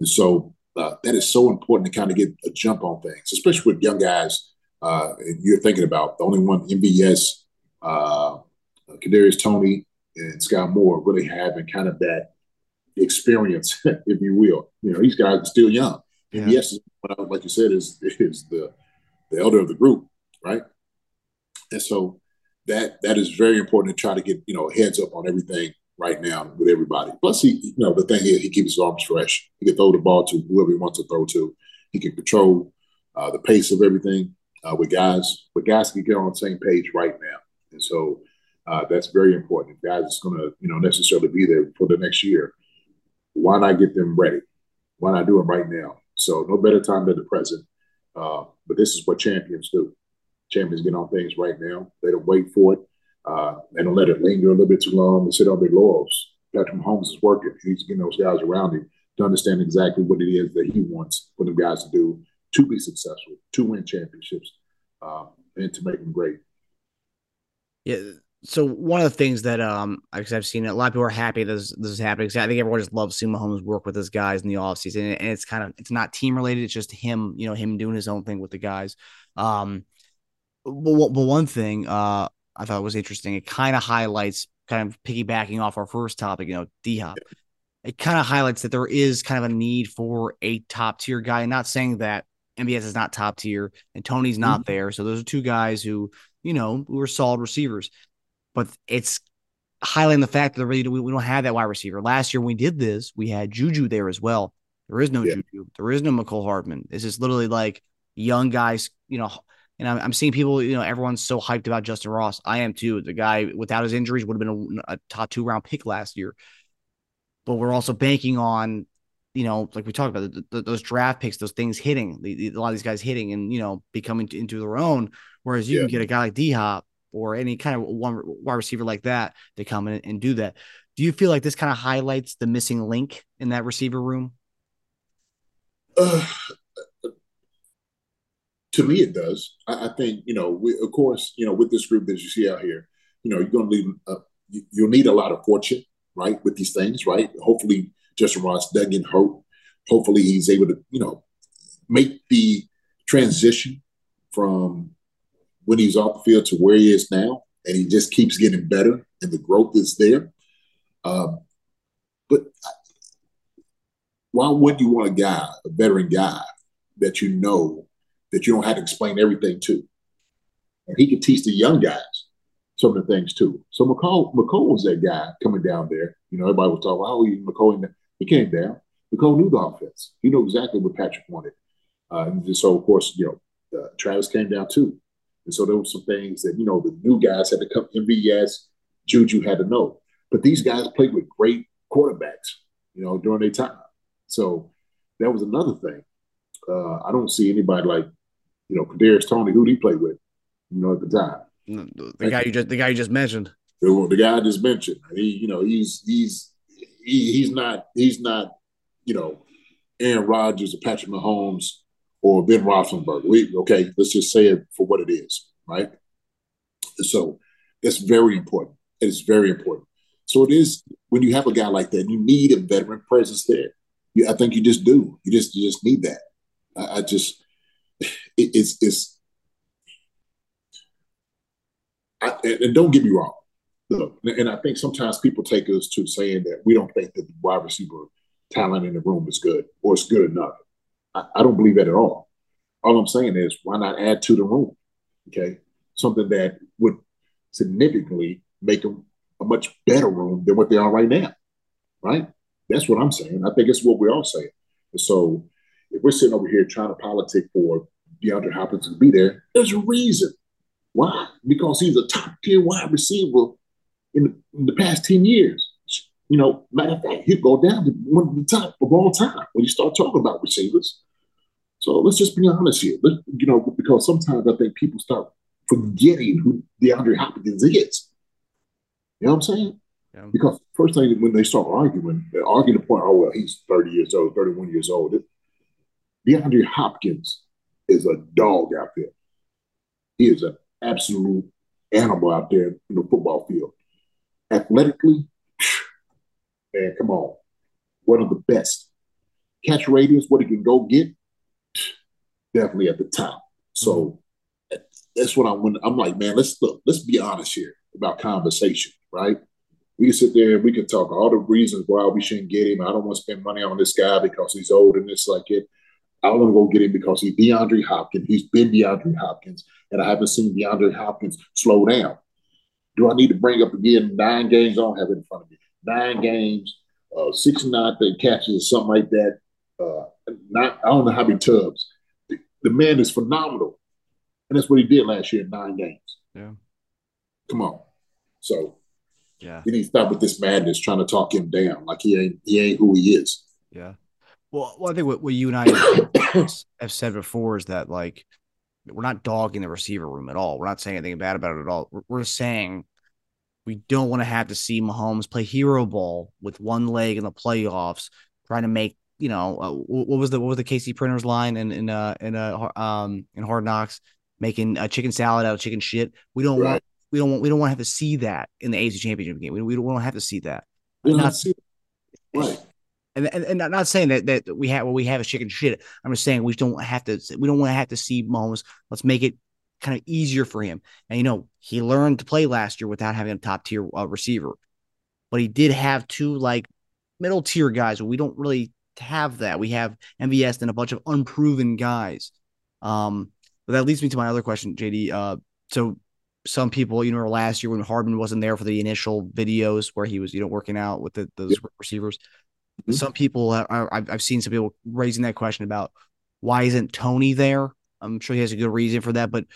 and so. Uh, that is so important to kind of get a jump on things, especially with young guys uh, you're thinking about. The only one MVS uh, Kadarius Toney and Skyy Moore really having kind of that experience, [laughs] if you will. You know, these guys are still young. Yeah. And yes, like you said, is is the the elder of the group, right? And so that that is very important to try to get you know heads up on everything right now with everybody. Plus, he, you know, the thing is, he keeps his arms fresh. He can throw the ball to whoever he wants to throw to. He can control uh, the pace of everything uh, with guys. But guys can get on the same page right now, and so uh, that's very important. Guys is going to, you know, necessarily be there for the next year, why not get them ready? Why not do it right now? So no better time than the present. Uh, but this is what champions do. Champions get on things right now. They don't wait for it. Uh, they don't let it linger a little bit too long and sit on their laurels. Patrick Mahomes is working. He's getting those guys around him to understand exactly what it is that he wants for them guys to do to be successful, to win championships, uh, and to make them great. Yeah. So one of the things that um because I've seen a lot of people are happy this this is happening. I think everyone just loves seeing Mahomes work with his guys in the offseason. And it's kind of it's not team related, it's just him, you know, him doing his own thing with the guys. Um but, but one thing uh I thought was interesting. It kind of highlights, kind of piggybacking off our first topic, you know, D Hop. It kind of highlights that there is kind of a need for a top tier guy. Not saying that MVS is not top tier and Toney's not mm-hmm. there. So those are two guys who, you know, we were solid receivers. But it's highlighting the fact that really we, we don't have that wide receiver. Last year when we did this, we had Juju there as well. There is no yeah. Juju. There is no Mecole Hardman. This is literally like young guys, you know, and I'm, I'm seeing people, you know, everyone's so hyped about Justyn Ross. I am too. The guy without his injuries would have been a, a top two round pick last year. But we're also banking on, you know, like we talked about the, the, those draft picks, those things hitting, the, a lot of these guys hitting and, you know, becoming into their own. Whereas you yeah. can get a guy like D Hop or any kind of one wide receiver like that to come in and do that. Do you feel like this kind of highlights the missing link in that receiver room? Uh, to me, it does. I, I think you know, we, of course, you know, with this group that you see out here, you know, you're going to need uh, you'll need a lot of fortune, right, with these things, right. Hopefully, Justyn Ross doesn't get. Hopefully, he's able to, you know, make the transition from when he's off the field to where he is now, and he just keeps getting better, and the growth is there. Um, but why would you want a guy, a veteran guy, that you know that you don't have to explain everything to. And he can teach the young guys some of the things too. So Mecole, Mecole was that guy coming down there. You know, everybody was talking, oh, he, Mecole, he came down. Mecole knew the offense. He knew exactly what Patrick wanted. Uh, and so, of course, you know, uh, Travis came down too. And so there were some things that, you know, the new guys had to come, MVS, Juju had to know. But these guys played with great quarterbacks, you know, during their time. So that was another thing. Uh, I don't see anybody like you know, Kadarius Toney, who he play with? You know, at the time. The guy you just the guy you just mentioned. The, the guy I just mentioned. He, you know, he's he's he, he's not he's not, you know, Aaron Rodgers or Patrick Mahomes or Ben Roethlisberger. We okay, let's just say it for what it is, right? So that's very important. It's very important. So it is when you have a guy like that, you need a veteran presence there. You, I think you just do. You just you just need that. I, I just it, it's it's I, and don't get me wrong. Look, and I think sometimes people take us to saying that we don't think that the wide receiver talent in the room is good or it's good enough. I, I don't believe that at all. All I'm saying is why not add to the room? Okay. Something that would significantly make them a much better room than what they are right now. Right? That's what I'm saying. I think it's what we're all saying. And so if we're sitting over here trying to politic for DeAndre Hopkins to be there, there's a reason. Why? Because he's a top tier wide receiver in the, in the, past 10 years. You know, matter of fact, he'll go down to one of the top of all time when you start talking about receivers. So let's just be honest here. Let, you know, because sometimes I think people start forgetting who DeAndre Hopkins is. You know what I'm saying? Yeah. Because first thing when they start arguing, they're arguing the point, oh well, he's 30 years old, 31 years old. DeAndre Hopkins is a dog out there. He is an absolute animal out there in the football field. Athletically, man, come on. One of the best. Catch radius, what he can go get, definitely at the top. So mm-hmm. that's what I'm when I'm like, man, let's look, let's be honest here about conversation, right? We can sit there and we can talk all the reasons why we shouldn't get him. I don't want to spend money on this guy because he's old and this like it. I want to go get him because he's DeAndre Hopkins. He's been DeAndre Hopkins, and I haven't seen DeAndre Hopkins slow down. Do I need to bring up again nine games? I don't have it in front of me. nine games, uh, six nine catches or something like that. Uh, not I don't know how many tubs. The, the man is phenomenal, and that's what he did last year in nine games. Yeah. Come on. So Yeah. we need to stop with this madness, trying to talk him down like he ain't he ain't who he is. Yeah. Well, well I think what, what you and I [coughs] have said before is that like we're not dogging the receiver room at all. We're not saying anything bad about it at all. We're, we're saying we don't want to have to see Mahomes play hero ball with one leg in the playoffs, trying to make you know uh, what was the what was the Casey Printers line in in uh in uh um in Hard Knocks making a chicken salad out of chicken shit. We don't Right. want we don't want we don't want to have to see that in the AFC Championship game. We, we don't want to have to see that. We don't Not- see. Right. And and, and I'm not saying that that we have what we have is chicken shit. I'm just saying we don't have to we don't want to have to see Mahomes. Let's make it kind of easier for him. And you know, he learned to play last year without having a top tier uh, receiver, but he did have two like middle tier guys. We don't really have that. We have MVS and a bunch of unproven guys. Um, but that leads me to my other question, JD. Uh, so some people, you know, last year when Hardman wasn't there for the initial videos where he was, you know, working out with the, those receivers, Mhm. some people are, are- I've, I've seen some people raising that question about why isn't Toney there? I'm sure he has a good reason for that, but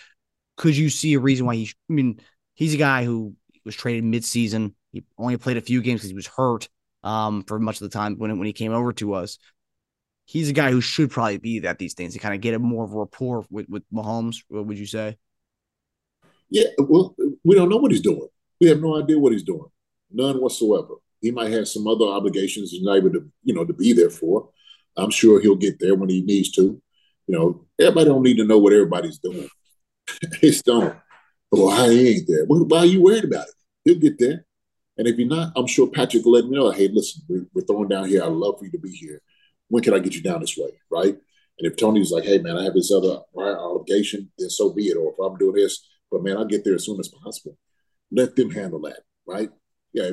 could you see a reason why he? I mean, he's a guy who was traded mid-season. He only played a few games because he was hurt um, for much of the time when when he came over to us. He's a guy who should probably be at these things to kind of get a more of a rapport with with Mahomes. What would you say? Yeah, well, we don't know what he's doing. We have no idea what he's doing, none whatsoever. He might have some other obligations he's not able to, you know, to be there for. I'm sure he'll get there when he needs to. You know, everybody don't need to know what everybody's doing. [laughs] it's don't. Why he ain't there? Why are you worried about it? He'll get there. And if you're not, I'm sure Patrick will let me know. Hey, listen, we're, we're throwing down here. I'd love for you to be here. When can I get you down this way? Right? And if Toney's like, hey man, I have this other prior obligation, then so be it. Or if I'm doing this, but man, I'll get there as soon as possible. Let them handle that, right? Yeah.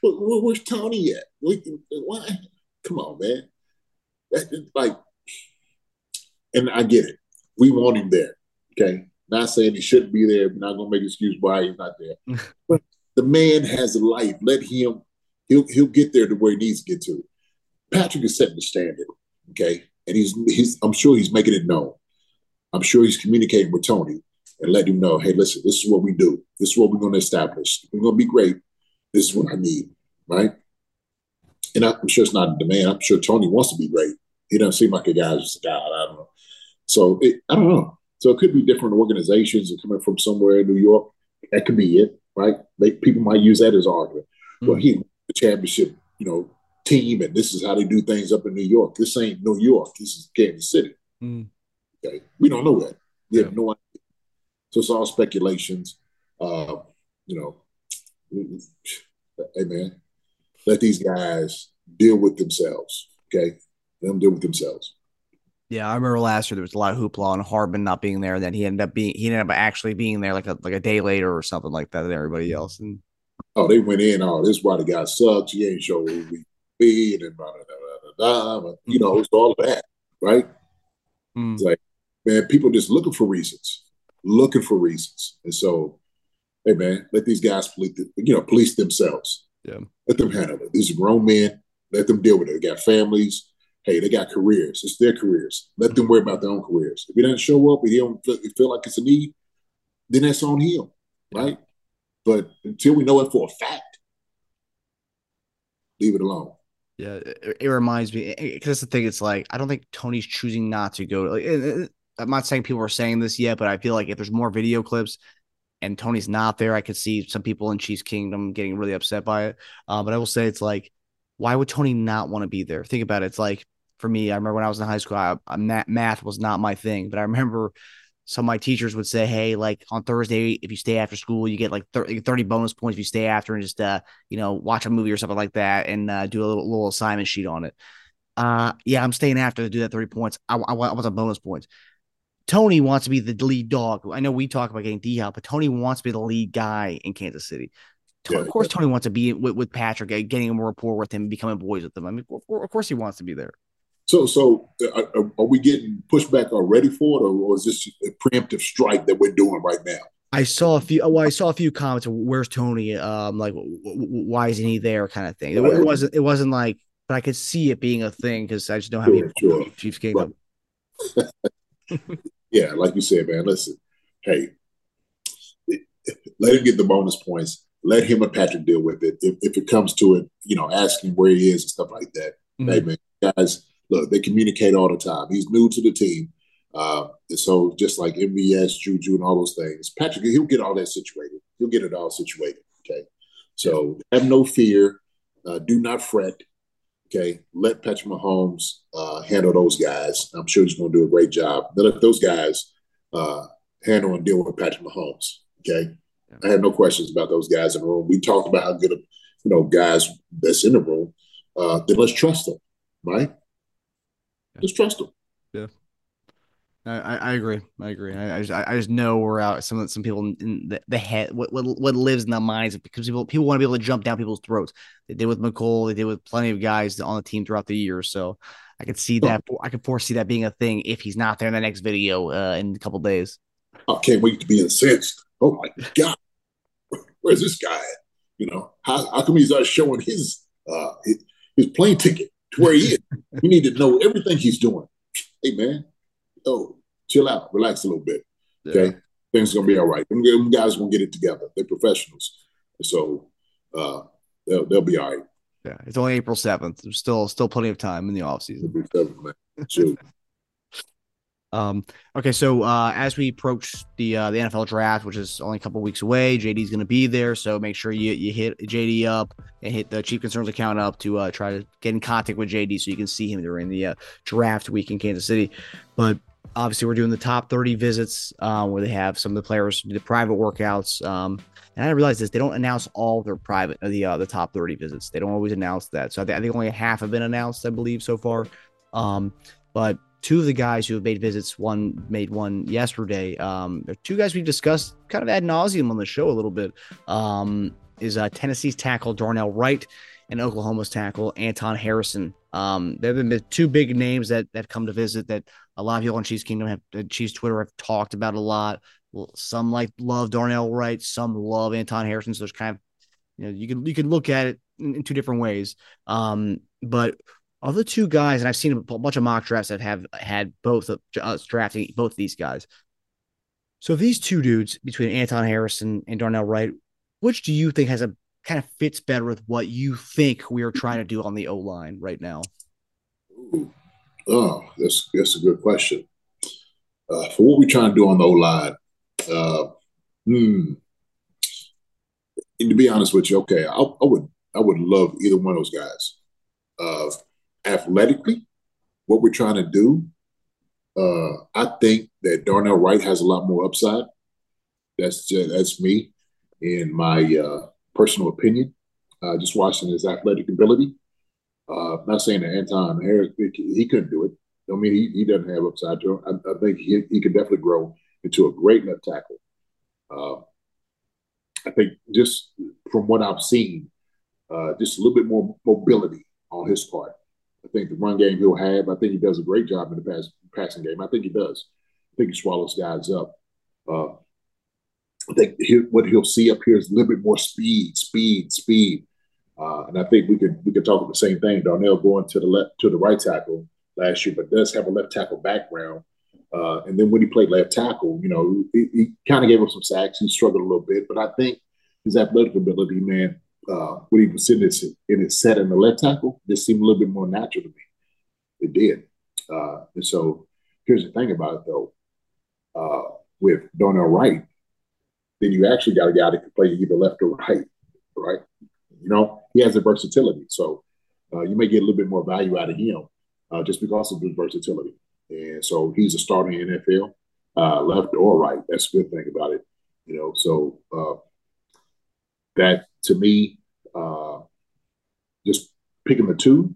Where- where- Where's Toney at? Why? Come on, man. That- Like, and I get it. We want him there. Okay. Not saying he shouldn't be there. We're not gonna make excuse why he's not there. [laughs] but the man has a life. Let him. He'll he'll get there to where he needs to get to. Patrick is setting the standard. Okay, and he's he's. I'm sure he's making it known. I'm sure he's communicating with Toney and letting him know, hey, listen, this is what we do. This is what we're going to establish. We're going to be great. This is what I need, right? And I'm sure it's not a demand. I'm sure Toney wants to be great. He doesn't seem like a guy who's just a guy. I don't know. So it, I don't know. So it could be different organizations and coming from somewhere in New York. That could be it, right? They, people might use that as argument. Well, he the championship, you know, team, and this is how they do things up in New York. This ain't New York. This is Kansas City. Mm. Okay, we don't know that. We have no idea. So it's all speculations. Uh, you know, hey man, let these guys deal with themselves. Okay, let them deal with themselves. Yeah, I remember last year there was a lot of hoopla on Hardman not being there. and Then he ended up being he ended up actually being there like a like a day later or something like that than everybody else. And Oh, they went in. Oh, this is why the guy sucks. He ain't show who we be, and then blah, blah, blah, blah, blah. You know, it's all of that, right? Mm. It's like, man, people just looking for reasons, looking for reasons, and so, hey, man, let these guys police, the- you know, police themselves. Yeah. Let them handle it. These are grown men. Let them deal with it. They got families. Hey, they got careers. It's their careers. Let them worry about their own careers. If he doesn't show up, if he don't feel, feel like it's a need, then that's on him, right? But until we know it for a fact, leave it alone. Yeah, it, it reminds me eh, eh, because that's the thing. It's like I don't think Toney's choosing not to go. Like, and- and I'm not saying people are saying this yet, but I feel like if there's more video clips and Toney's not there, I could see some people in Chiefs Kingdom getting really upset by it. Uh, but I will say it's like, why would Tony not want to be there? Think about it. It's like for me, I remember when I was in high school, I, I, math, was not my thing, but I remember some of my teachers would say, "Hey, like on Thursday, if you stay after school, you get like 30, 30 bonus points if you stay after and just uh, you know, watch a movie or something like that and uh, do a little, little assignment sheet on it." Uh, yeah, I'm staying after to do that 30 points. I, I, I want some bonus points. Toney wants to be the lead dog. I know we talk about getting D Hop, but Toney wants to be the lead guy in Kansas City. Yeah, of course, Toney wants to be with, with Patrick, uh, getting a rapport with him, becoming boys with him. I mean, of course- of course, he wants to be there. So, so uh, are, are we getting pushback already for it, or, or is this a preemptive strike that we're doing right now? I saw a few. Well, I saw a few comments. Of, Where's Toney? Um, like, w- w- why isn't he there? Kind of thing. It, it wasn't. It wasn't like, but I could see it being a thing because I just know how Sure, many sure. Chiefs Kingdom. [laughs] Yeah, like you said, man. Listen, hey, let him get the bonus points. Let him and Patrick deal with it. If, if it comes to it, you know, asking where he is and stuff like that. Mhm. Hey, man, guys, look, they communicate all the time. He's new to the team. Uh, and so just like MVS, Juju, and all those things, Patrick, he'll get all that situated. He'll get it all situated. Okay. So have no fear. Uh, do not fret. Okay. Let Patrick Mahomes uh, handle those guys. I'm sure he's going to do a great job. Let those guys uh, handle and deal with Patrick Mahomes. Okay. I have no questions about those guys in the room. We talked about how good of you know guys that's in the room. Uh, then let's trust them, right? Let's trust them. I, I I agree. I agree. I, I just I just know we're out. Some some people in the, the head what, what what lives in the minds of because people people want to be able to jump down people's throats. They did with Mecole. They did with plenty of guys on the team throughout the year. So I could see that. I could foresee that being a thing if he's not there in the next video uh, in a couple days. I can't wait to be incensed. Oh my God, [laughs] where's this guy? At? You know, how, how come he's not showing his uh his, his plane ticket to where he is? [laughs] we need to know everything he's doing. Hey man, oh, chill out, relax a little bit. Okay, things are gonna be all right. Them, them guys gonna get it together. They're professionals, so uh, they'll they'll be all right. Yeah, it's only April seventh. There's still still plenty of time in the off season. be seven, man. Shoot. [laughs] Um, okay, so uh, as we approach the uh, the NFL draft, which is only a couple weeks away, JD's going to be there. So make sure you you hit JD up and hit the Chief Concerns account up to uh, try to get in contact with JD so you can see him during the uh, draft week in Kansas City. But obviously, we're doing the top 30 visits uh, where they have some of the players do the private workouts. Um, and I realize this: they don't announce all their private the uh, the top 30 visits. They don't always announce that. So I, think only half have been announced, I believe, so far. Um, but two of the guys who have made visits, one made one yesterday. Um, they're two guys we discussed kind of ad nauseum on the show a little bit. Um, is uh, Tennessee's tackle Darnell Wright and Oklahoma's tackle Anton Harrison. Um, they've been two big names that that come to visit that a lot of people on Chiefs Kingdom have Chiefs Twitter have talked about a lot. Some like love Darnell Wright, some love Anton Harrison. So there's kind of you know you can you can look at it in, in two different ways. Um, but of the two guys, and I've seen a bunch of mock drafts that have had both of us drafting both of these guys. So these two dudes between Anton Harrison and Darnell Wright, which do you think has a kind of fits better with what you think we are trying to do on the O line right now? Oh, that's that's a good question. Uh, for what we're trying to do on the O line, uh, hmm. To be honest with you, okay, I, I would I would love either one of those guys. Uh, athletically, what we're trying to do, uh, I think that Darnell Wright has a lot more upside. That's that's me, and my uh, personal opinion. Uh, just watching his athletic ability. Uh, not saying that Anton Harris he, couldn't do it. I mean, he, he doesn't have upside to him. I, I think he, he could definitely grow into a great left tackle. Uh, I think just from what I've seen, uh, just a little bit more mobility on his part. I think the run game he'll have. I think he does a great job in the pass, passing game. I think he does. I think he swallows guys up. Uh, I think he, what he'll see up here is a little bit more speed, speed, speed. Uh, and I think we could we could talk about the same thing. Darnell going to the left to the right tackle last year, but does have a left tackle background. Uh, and then when he played left tackle, you know, he, he kind of gave up some sacks. He struggled a little bit, but I think his athletic ability, man, uh, when he was in his in his set in the left tackle, just seemed a little bit more natural to me. It did. Uh, and so here's the thing about it though. Uh, with Darnell Wright, then you actually got a guy that can play either left or right, right? You know, he has the versatility. So uh, you may get a little bit more value out of him uh, just because of his versatility. And so he's a starter in NFL, uh, left or right. That's a good thing about it. You know, so uh, that to me, uh, just picking the two,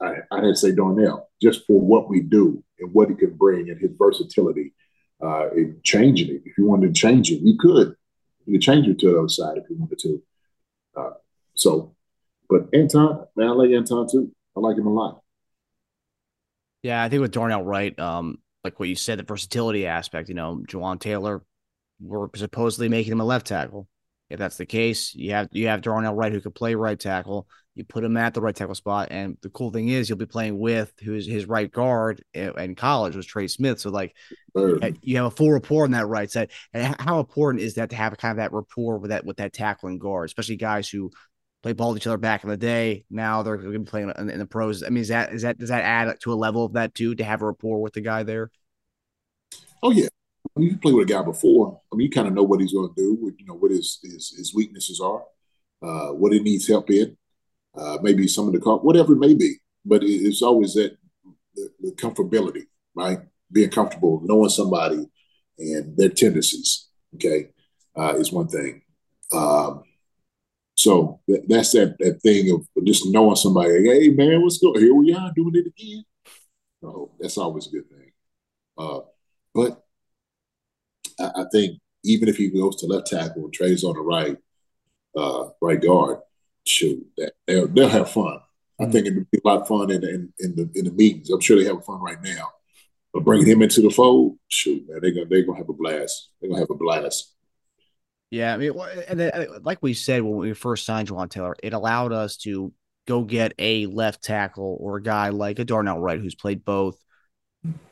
I, I'd say Darnell, just for what we do and what he can bring and his versatility uh, in changing it. If you wanted to change it, you could. You could change it to the other side if you wanted to. Uh, so, but Anton, man, I like Anton too. I like him a lot. Yeah, I think with Darnell Wright, um, like what you said, the versatility aspect. You know, Jawaan Taylor, we're supposedly making him a left tackle. If that's the case, you have you have Darnell Wright who could play right tackle. You put him at the right tackle spot, and the cool thing is you'll be playing with who's his right guard in college was Trey Smith. So like eh, you have a full rapport on that right side. And how important is that to have kind of that rapport with that with that tackling guard, especially guys who play ball with each other back in the day. Now they're going to be playing in, in the pros. I mean, is that is that does that add to a level of that too to have a rapport with the guy there? Oh yeah, Mean, you play with a guy before. I mean, you kind of know what he's going to do. What, you know what his, his his weaknesses are, uh, what he needs help in, uh, maybe some of the car, whatever it may be. But it, it's always that the, the, comfortability, right? Being comfortable, knowing somebody and their tendencies. Okay, uh, is one thing. Um, so th- that's that that thing of just knowing somebody. Hey man, what's going? Here we are doing it again. So that's always a good thing. Uh, but I, I, think even if he goes to left tackle and Trey's on the right, uh, right guard, shoot, that, they'll, they'll have fun. I mm-hmm. think it'd be a lot of fun in, in, in the in the meetings. I'm sure they have fun right now. But bringing him into the fold, shoot, man, they're gonna they're gonna have a blast. They're gonna have a blast. Yeah, I mean, and then, uh, like we said when we first signed Jawaan Taylor, it allowed us to go get a left tackle or a guy like a Darnell Wright who's played both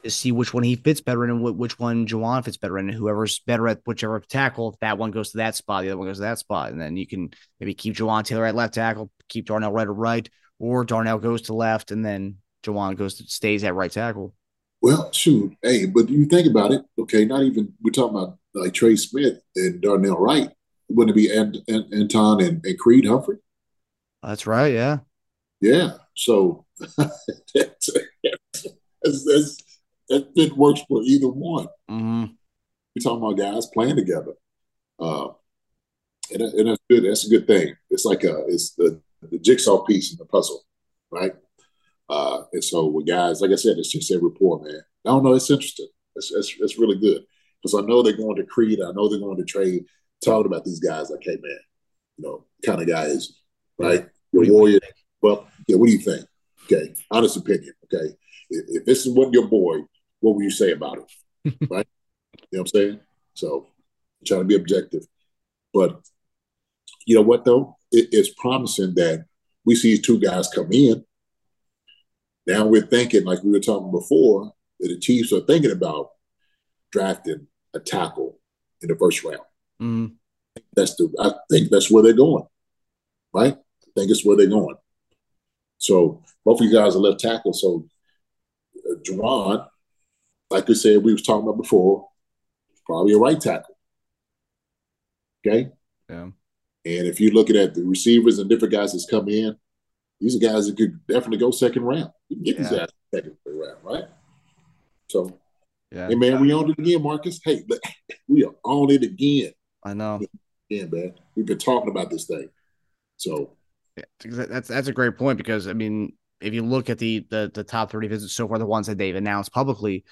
to see which one he fits better in and which one Jawaan fits better in. And whoever's better at whichever tackle, that one goes to that spot, the other one goes to that spot. And then you can maybe keep Jawaan Taylor at left tackle, keep Darnell Wright or right, or Darnell goes to left and then Jawaan goes to stays at right tackle. Well, shoot. Hey, but you think about it, okay, not even we're talking about like Trey Smith and Darnell Wright. Wouldn't it be Ant- Ant- Anton and, and Creed Humphrey? That's right, yeah. Yeah. So [laughs] that's, that's, that it works for either one. Mm-hmm. We're talking about guys playing together, uh, and, and that's good. That's a good thing. It's like a it's the the jigsaw piece in the puzzle, right? Uh, and so with guys, like I said, it's just a rapport, man. I don't know. It's interesting. It's, it's, it's really good because I know they're going to Creed. I know they're going to trade. Talking about these guys, like, hey, man, you know, kind of guys, right? Your warrior. Well, yeah. What do you think? Okay, honest opinion. Okay, if, if this is what your boy, what would you say about it? [laughs] right? You know what I'm saying? So I'm trying to be objective. But you know what though? It, it's promising that we see two guys come in. Now we're thinking, like we were talking before, that the Chiefs are thinking about drafting a tackle in the first round. Mm-hmm. That's the I think that's where they're going. Right? I think it's where they're going. So both of you guys are left tackle. So uh, Jawaan like we said, we was talking about before, probably a right tackle. Okay. Yeah. And if you're looking at the receivers and different guys that's come in, these are guys that could definitely go second round. You can get yeah. these guys second round, right? So, yeah. hey man, we on it again, Marcus. Hey, [laughs] we are on it again. I know. Yeah, man. We've been talking about this thing. So yeah, that's that's a great point because I mean, if you look at the the, the top 30 visits so far, the ones that they've announced publicly,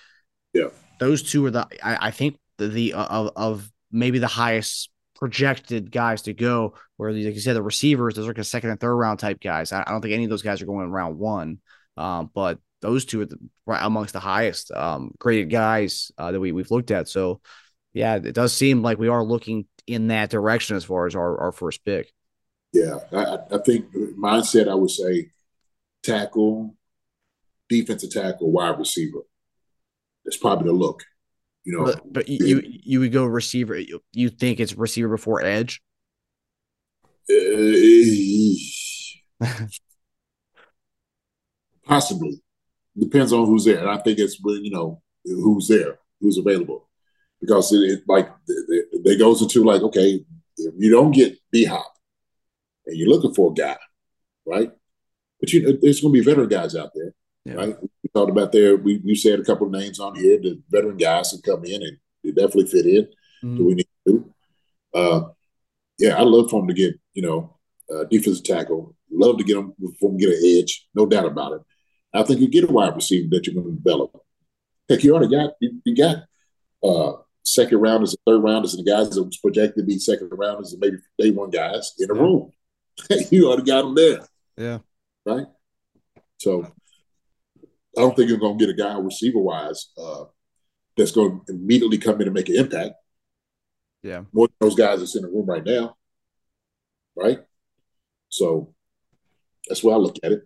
yeah, those two are the I, I think the, the uh, of of maybe the highest projected guys to go. Where like you said, the receivers, those are like a second and third round type guys. I, I don't think any of those guys are going in round one. Um, but those two are the, right amongst the highest um, graded guys uh, that we we've looked at. So yeah, it does seem like we are looking in that direction as far as our, our first pick. Yeah, I, I think mindset. I would say tackle, defensive tackle, wide receiver. That's probably the look. You know, but, but you you would go receiver. You think it's receiver before edge? Uh, [laughs] possibly depends on who's there. And I think it's you know who's there, who's available, because it, it like it goes into like okay, if you don't get D Hop and you're looking for a guy, right? But you know, there's going to be veteran guys out there yeah. right? Talked about there. We we said a couple of names on here. The veteran guys that come in and they definitely fit in. Mm-hmm. Do we need to? Uh, yeah, I love for them to get you know uh, defensive tackle. Love to get them for them get an edge, no doubt about it. I think you get a wide receiver that you're going to develop. Heck, you already got you, you got uh, second rounders and third rounders and the guys that was projected to be second rounders and maybe day one guys in a room. [laughs] you already got them there. Yeah. Right. So I don't think you're going to get a guy receiver wise uh, that's going to immediately come in and make an impact. Yeah. More than those guys that's in the room right now. Right. So that's why I look at it.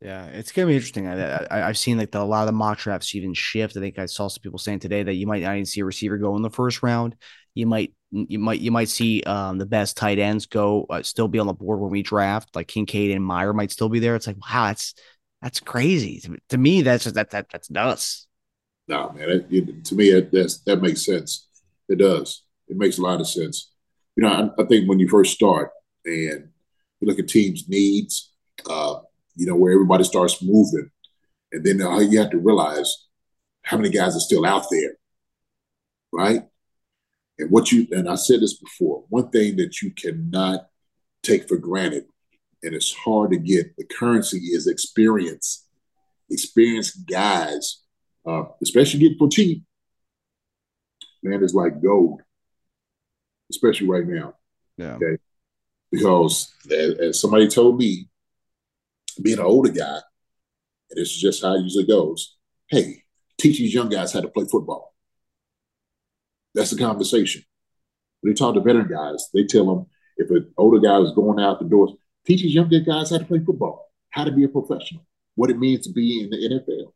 Yeah, it's gonna be interesting. I, I have seen like the, a lot of the mock drafts even shift. I think I saw some people saying today that you might not even see a receiver go in the first round. You might you might you might see um, the best tight ends go uh, still be on the board when we draft. Like Kincaid and Mayer might still be there. It's like wow, that's that's crazy to, me. That's just that that that's nuts. No, man. It, it, to me, it, that's that makes sense. It does. It makes a lot of sense. You know, I, I think when you first start and you look at teams' needs. Uh, you know, where everybody starts moving. And then uh, you have to realize how many guys are still out there, right? And what you, and I said this before, one thing that you cannot take for granted, and it's hard to get the currency is experience. Experienced guys, uh, especially get for cheap, man, is like gold, especially right now. Yeah. Okay. Because as, as somebody told me, being an older guy, and this is just how it usually goes. Hey, teach these young guys how to play football. That's the conversation. When they talk to veteran guys, they tell them if an older guy is going out the doors, teach these younger guys how to play football, how to be a professional, what it means to be in the NFL.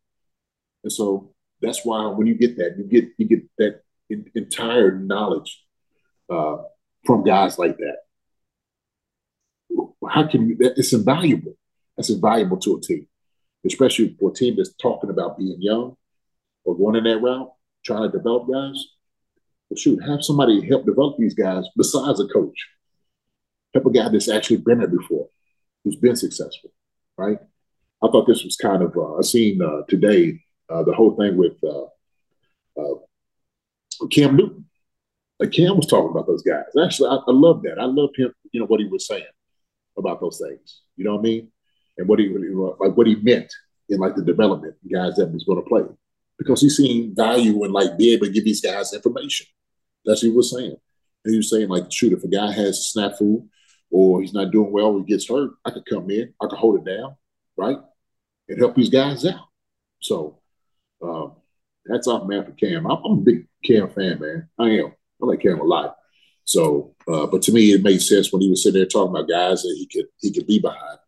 And so that's why when you get that, you get you get that in, entire knowledge uh, from guys like that. How can you? That, It's invaluable that's invaluable to a team, especially for a team that's talking about being young or going in that route, trying to develop guys. Well, shoot, have somebody help develop these guys besides a coach. Help a guy that's actually been there before, who's been successful, right? I thought this was kind of, uh, I seen uh, today uh, the whole thing with uh, uh, Cam Newton. Cam was talking about those guys. Actually, I, I love that. I love him, you know, what he was saying about those things. You know what I mean? and what he like what he meant in like the development guys that was going to play because he's seen value in like being able to give these guys information. That's what he was saying. And he was saying like, shoot, if a guy has snafu or he's not doing well or he gets hurt, I could come in, I could hold it down, right, and help these guys out. So um, that's off man for Cam. I'm, I'm, a big Cam fan, man. I am. I like Cam a lot. So, uh, but to me, it made sense when he was sitting there talking about guys that he could he could be behind.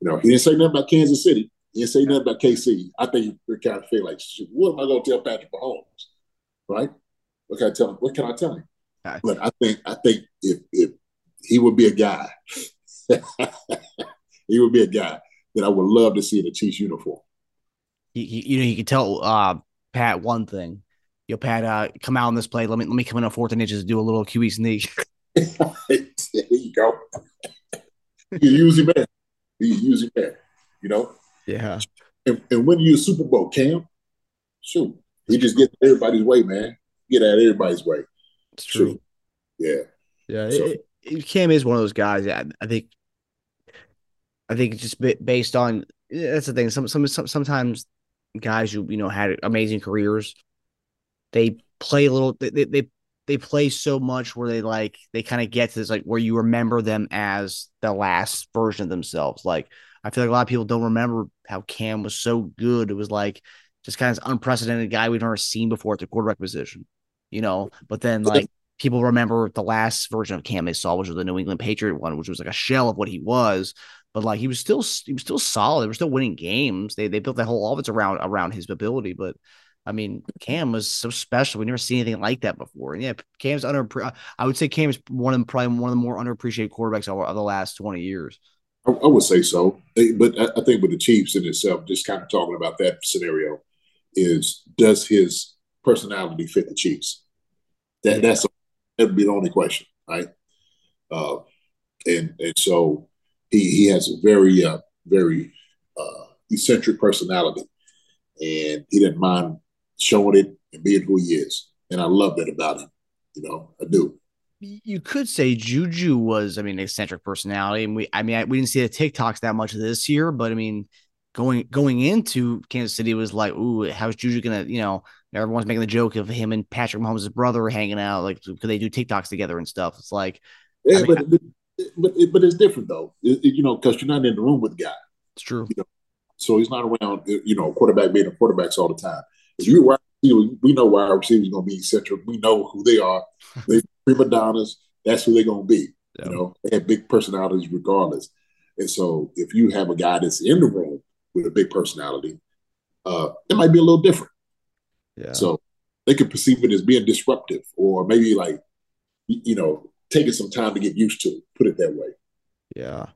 You know, he didn't say nothing about Kansas City. He didn't say nothing about KC. I think he kind of feel like, what am I going to tell Patrick Mahomes? Right? What can I tell him? What can I tell him? Right. But I think I think if if he would be a guy, [laughs] he would be a guy that I would love to see in a Chiefs uniform. You, you know, you can tell uh, Pat one thing. Yo, Pat, uh, come out on this play. Let me let me come in on fourth and inches do a little QB sneak. [laughs] [laughs] there you go. you use him, man. You use using man. you know? Yeah. And, and when you Super Bowl, Cam, shoot, he just get everybody's way, man. Get out everybody's way. It's true. Shoot. Yeah. Yeah. So, it, Cam is one of those guys. I, I think. I think it's just based on that's the thing. Some, some, some sometimes guys who you know had amazing careers, they play a little. They they they play so much where they like they kind of get to this like where you remember them as the last version of themselves. Like I feel like a lot of people don't remember how Cam was so good. It was like just kind of unprecedented guy we've never seen before at the quarterback position, you know. But then like people remember the last version of Cam they saw, which was the New England Patriot one, which was like a shell of what he was. But like he was still he was still solid. They were still winning games. They they built that whole offense around around his ability, but I mean, Cam was so special. We never seen anything like that before. And yeah, Cam's under. I would say Cam's one of probably one of the more underappreciated quarterbacks of the last twenty years. I, I would say so, but I, I think with the Chiefs in itself, just kind of talking about that scenario, is does his personality fit the Chiefs? That yeah. that's that would be the only question, right? Uh, and and so he he has a very uh, very uh, eccentric personality, and he didn't mind showing it and being who he is. And I love that about him. You know, I do. You could say Juju was, I mean, an eccentric personality, and we, I mean, I, we didn't see the TikToks that much this year, but I mean, going going into Kansas City was like, ooh, how's Juju gonna, you know, everyone's making the joke of him and Patrick Mahomes' brother hanging out, like, could they do TikToks together and stuff? It's like, yeah, I mean, but, but, but but it's different though, it, it, you know, because you're not in the room with the guy. It's true. You know? So he's not around, you know, quarterback being a quarterbacks all the time. If receiver, we know why our receivers going to be central. We know who they are. [laughs] They prima donnas. That's who they're going to be. Yeah. You know, they have big personalities regardless. And so, if you have a guy that's in the room with a big personality, uh, it might be a little different. Yeah. So they could perceive it as being disruptive, or maybe like, you know, taking some time to get used to. Put it that way. Yeah,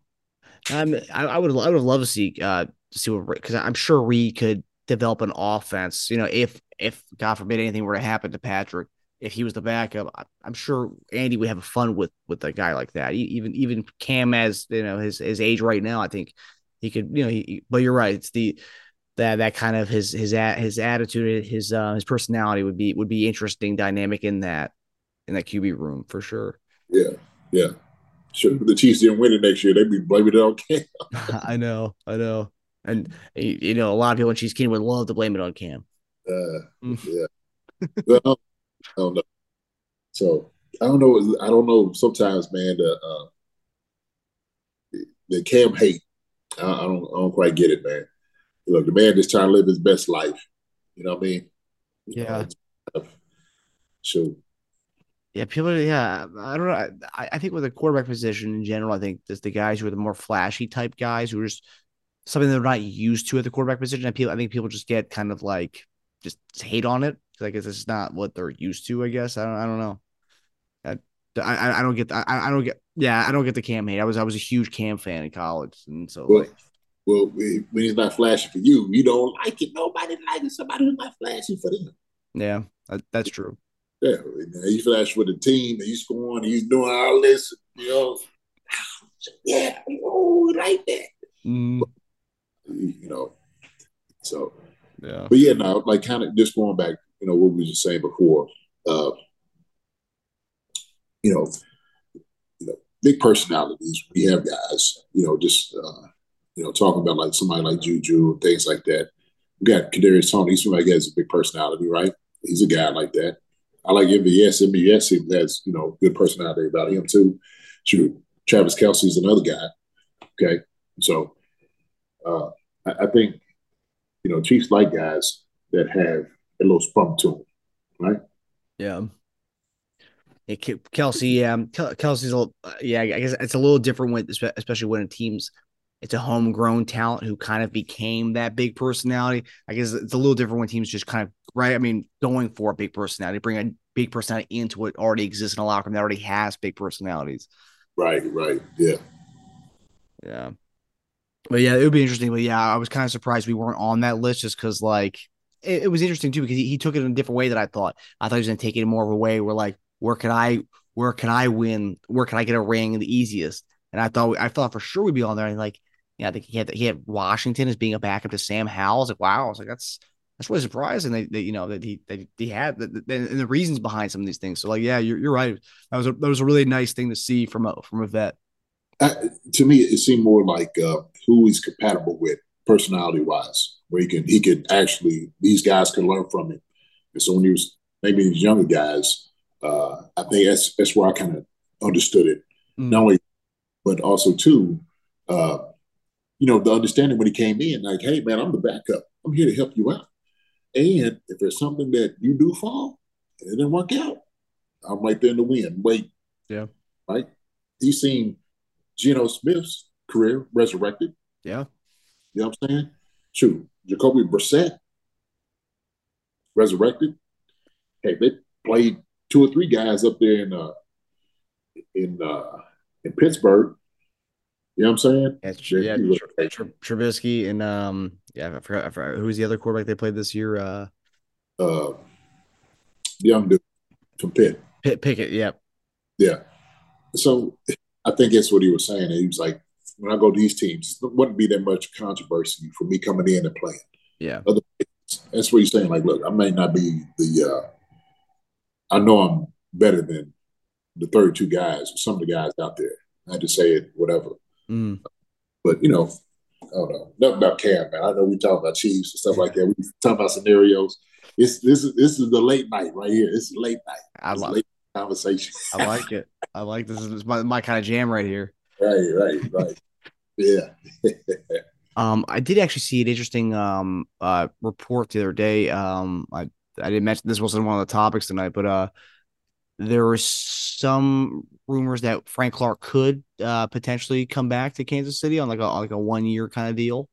I'm, I, I would I would love to see uh to see what because I'm sure Reid could develop an offense. You know, if if God forbid anything were to happen to Patrick, if he was the backup, I, I'm sure Andy would have fun with with a guy like that. Even even Cam as you know his his age right now, I think he could you know. He, but you're right, it's the that that kind of his his his attitude, his uh, his personality would be would be interesting dynamic in that in that QB room for sure. Yeah, yeah. Sure. The Chiefs didn't win it next year, they'd be blaming it on [laughs] Cam. [laughs] I know, I know. And you you know, a lot of people in Chiefs Kingdom would love to blame it on Cam. Uh, Mm. yeah. well, I don't know. So I don't know. I don't know. Sometimes, man, the uh, the Cam hate. I, I don't. I don't quite get it, man. Look, the man just trying to live his best life. You know what I mean? Yeah. it's kind of- So Yeah, people. Yeah, I don't know. I, I think with the quarterback position in general, I think just the guys who are the more flashy type guys who are just something they're not used to at the quarterback position. I people, I think people just get kind of like just hate on it. 'cause I guess it's not what they're used to. I guess I don't. I don't know. I, I, I don't get. I, I don't get. Yeah, I don't get the Cam hate. I was I was a huge Cam fan in college, and so well, like, well, when he's not flashing for you, you don't like it. Nobody likes it. Somebody who's not flashing for them. yeah, that's true. Yeah, he flashed for the team, and he's scoring, and he's doing all this. You know, yeah, oh, like that. Mm, You know, so yeah, but yeah, now like kind of just going back, you know, what we were just saying before, uh, you know, you know, big personalities. We have guys, you know, just uh, you know, talking about like somebody like Juju and things like that. We got Kadarius Toney. He's somebody that has a big personality, right? He's a guy like that. I like. MVS he has, you know, good personality about him too. Shoot, Travis Kelce is another guy. Okay, so uh, I, I think you know Chiefs like guys that have a little spunk to them, right? yeah. Kelsey, um, Kelce's a little, yeah, I guess it's a little different espe- especially when a team's it's a homegrown talent who kind of became that big personality. I guess it's a little different when teams just kind of right. I mean, going for a big personality, bring a big personality into what already exists in a locker room that already has big personalities. Right, right, yeah. Yeah. But yeah, it would be interesting. But yeah, I was kind of surprised we weren't on that list just because, like, it, it was interesting too because he, he took it in a different way that I thought. I thought he was going to take it in more of a way where, like, where can I, where can I win? Where can I get a ring the easiest? And I thought, I thought for sure we'd be on there. And like, yeah, I think he had he had Washington as being a backup to Sam Howell. I was like, wow. I was like, that's that's really surprising that, that you know that he that he had that- and the reasons behind some of these things. So like, yeah, you're, you're right. That was a that was a really nice thing to see from a from a vet. I, to me, it seemed more like uh, who he's compatible with, personality wise, where he can he could actually these guys can learn from him. And so when he was maybe these younger guys, uh, I think that's that's where I kind of understood it. Mm. Not only, but also too, uh, you know, the understanding when he came in, like, hey man, I'm the backup. I'm here to help you out. And if there's something that you do fall and it didn't work out, I'm right there in the wind. Wait, Yeah. right. He's seen Geno Smith's career resurrected. Yeah. You know what I'm saying? True. Jacoby Brissett resurrected. Hey, they played two or three guys up there in uh in uh in Pittsburgh. You know what I'm saying? Yeah, yeah, Tr- Tr- Trubisky and um, yeah, I forgot, I forgot who's the other quarterback they played this year. Uh, uh young dude from Pitt. Pitt, Pickett. Yep. Yeah. So I think that's what he was saying. He was like, when I go to these teams, it wouldn't be that much controversy for me coming in and playing. Yeah. That's what he's saying. Like, look, I may not be the uh I know I'm better than the 32 guys, some of the guys out there. I had to say it, whatever. Mm. But you know, I don't know. Nothing about Cam, man. I know we talk about Chiefs and stuff like that. We talk about scenarios. It's this is this is the late night right here. It's is late night. I, It's late conversation. I like it. I like this. This is my, my kind of jam right here. right, right, right. Yeah. [laughs] Um, I did actually see an interesting um uh report the other day. Um, I I didn't mention this wasn't one of the topics tonight, but uh, there were some rumors that Frank Clark could uh, potentially come back to Kansas City on like a like a one year kind of deal.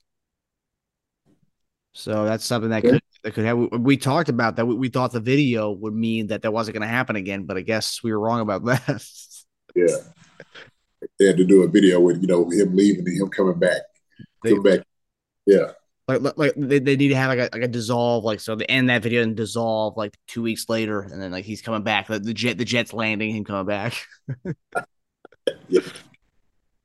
So that's something that could that could have. We, we talked about that. We, we, thought the video would mean that that wasn't going to happen again, but I guess we were wrong about [laughs] that. yeah, they had to do a video with you know him leaving and him coming back. They, coming back. Yeah. Like, like they, they need to have like a, like a dissolve like so they end that video and dissolve like two weeks later and then like he's coming back the, the jet the jet's landing him coming back. Yeah. [laughs]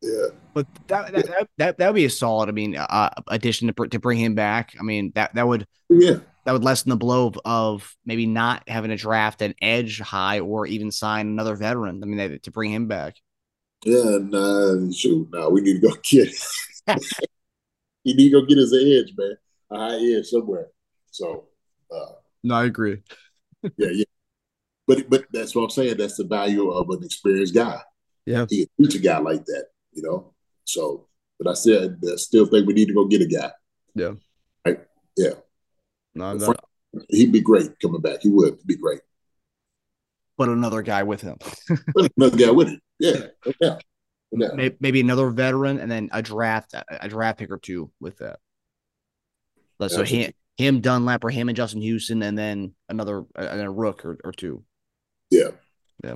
Yeah but that that, that that, that would be a solid i mean uh, addition to, to bring him back. I mean that that would yeah. that would lessen the blow of, of maybe not having to draft an edge high or even sign another veteran i mean to bring him back. Yeah nah shoot no nah, we need to go get [laughs] he need to go get his edge, man. A high edge somewhere. So uh No, I agree. [laughs] yeah, yeah. But but that's what I'm saying. That's the value of an experienced guy. Yeah. He can teach a guy like that, you know. So but I said I still think we need to go get a guy. Yeah. Right? Yeah. No, no. he'd be great coming back. He would be great. But another guy with him. [laughs] another guy with him. Yeah. Yeah. Yeah. Maybe another veteran and then a draft a draft pick or two with that. So him, him Dunlap or him and Justin Houston and then another a rook or, or two. Yeah. Yeah.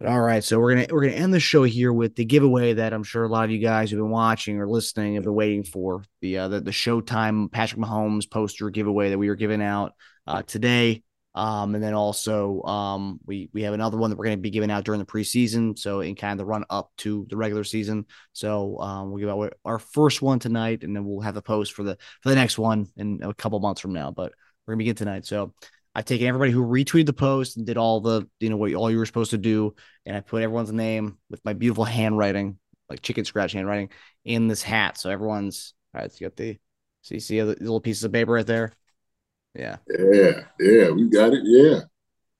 yeah. all right, so we're gonna we're gonna end the show here with the giveaway that I'm sure a lot of you guys who've been watching or listening have been waiting for the uh, the, the Showtime Patrick Mahomes poster giveaway that we were giving out uh, today. Um, and then also um, we we have another one that we're going to be giving out during the preseason, so in kind of the run up to the regular season. So um, we'll give out our first one tonight, and then we'll have a post for the for the next one in a couple months from now. But we're gonna begin tonight. So I've taken everybody who retweeted the post and did all the you know what all you were supposed to do, and I put everyone's name with my beautiful handwriting, like chicken scratch handwriting, in this hat. So everyone's all right. So you got the so you see the little pieces of paper right there. Yeah. Yeah. Yeah. We got it. Yeah.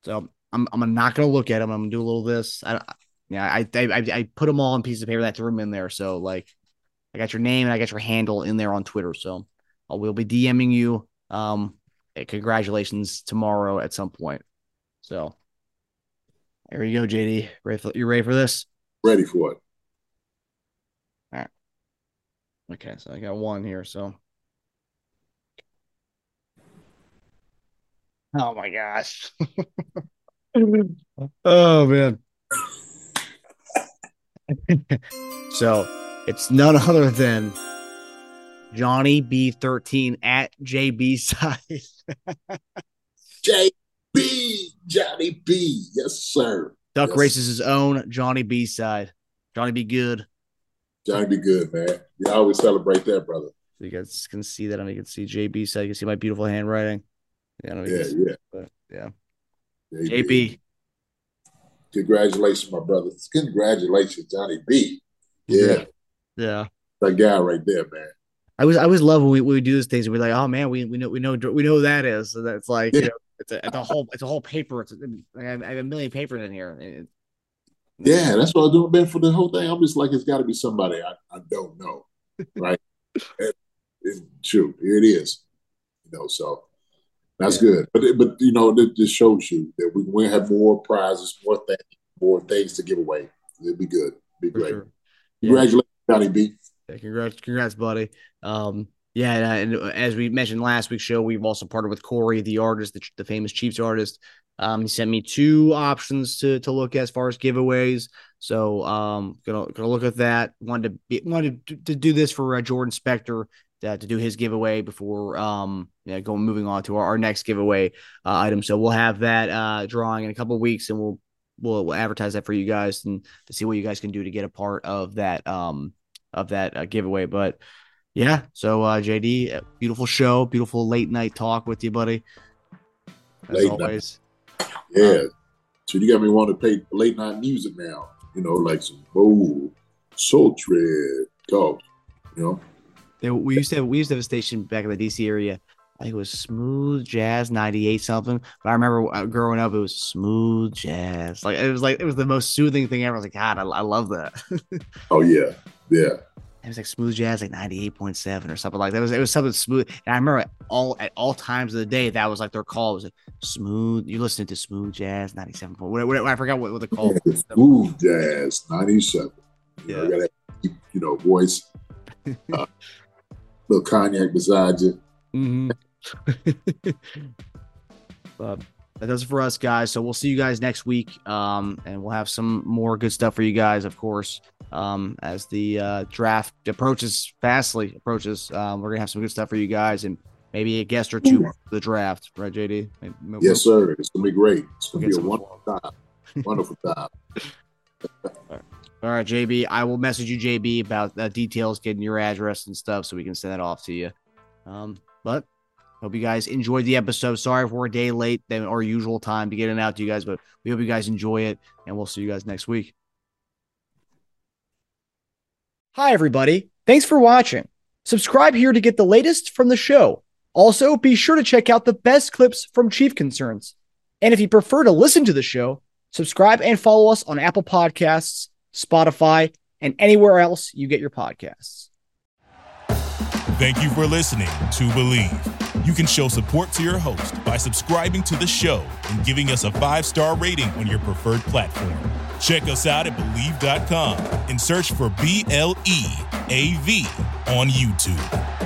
So I'm I'm not gonna look at them. I'm gonna do a little this. I yeah, I I I put them all on pieces of paper that threw them in there. So like, I got your name and I got your handle in there on Twitter. So I will be DMing you. Um, congratulations tomorrow at some point. So there you go, JD. Ready for, you ready for this? Ready for it. All right. Okay, so I got one here. So Oh my gosh. [laughs] oh man. [laughs] so it's none other than Johnny B13 at JB side. [laughs] JB, Johnny B. Yes, sir. Duck yes. races his own Johnny B side. Johnny be good. Johnny be good, man. You always celebrate that, brother. So you guys can see that. I mean, you can see JB side. You can see my beautiful handwriting. Yeah, yeah, yeah. But yeah. yeah JB. Congratulations, my brother. Congratulations, Johnny B. Yeah. Yeah. That guy right there, man. I was I always love when we, when we do these things and we're like, oh man, we, we know we know we know who that is. So that's like yeah. you know, it's a it's a whole it's a whole paper. It's a, I have a million papers in here. It, yeah, that's what I'm doing, man. For the whole thing, I'm just like, it's got to be somebody I, I don't know, right? and, and shoot, here it is. You know, so that's yeah. good. But but you know, this shows you that we we have more prizes, more things, more things to give away. It'd be good. It'd be For great. Sure. Congratulations, yeah. Johnny B. Yeah, congrats, congrats, buddy. Um, yeah, and, and, as we mentioned last week's show, we've also partnered with Corey, the artist, the, the famous Chiefs artist. Um, he sent me two options to to look at as far as giveaways. So um, gonna gonna look at that. Wanted to be, wanted to, to do this for uh, Jordan Spector uh, to do his giveaway before um you know, going moving on to our, our next giveaway uh, item. So we'll have that uh, drawing in a couple weeks, and we'll, we'll we'll advertise that for you guys and to see what you guys can do to get a part of that um of that uh, giveaway. But yeah, so uh, JD, beautiful show, beautiful late night talk with you, buddy. As late always. Night. Yeah. Um, so you got me want to play late night music now. You know, like some old sultry talk. You know. They, we used to have we used to have a station back in the DC area. I think it was Smooth Jazz '98 something. But I remember uh, growing up, it was Smooth Jazz. Like it was like it was the most soothing thing ever. I was like, God, I, I love that. [laughs] oh yeah, yeah. it was like smooth jazz, like 98.7 or something like that. It was, it was something smooth. And I remember all at all times of the day, that was like their call. It was like smooth. You listening to smooth jazz 97. What, what, I forgot what, what the call was. Smooth jazz 97. You yeah. know, you gotta you know, voice. Uh, [laughs] little cognac beside you. Mm-hmm. [laughs] but that does it for us, guys. So we'll see you guys next week. Um, and we'll have some more good stuff for you guys, of course um, as the uh, draft approaches fastly approaches. Um, we're gonna have some good stuff for you guys and maybe a guest or two for the draft, right, JD? Maybe yes, sir. It's gonna be great. It's gonna we'll be a wonderful time. [laughs] wonderful time. All right, JB. I will message you, JB, about uh, details, getting your address and stuff, so we can send that off to you. Um, but hope you guys enjoyed the episode. Sorry if we're a day late than our usual time to get it out to you guys, but we hope you guys enjoy it, and we'll see you guys next week. Hi, everybody. Thanks for watching. Subscribe here to get the latest from the show. Also, be sure to check out the best clips from Chief Concerns. And if you prefer to listen to the show, subscribe and follow us on Apple Podcasts, Spotify, and anywhere else you get your podcasts. Thank you for listening to Bleav. You can show support to your host by subscribing to the show and giving us a five star rating on your preferred platform. Check us out at Bleav.com and search for B L E A V on YouTube.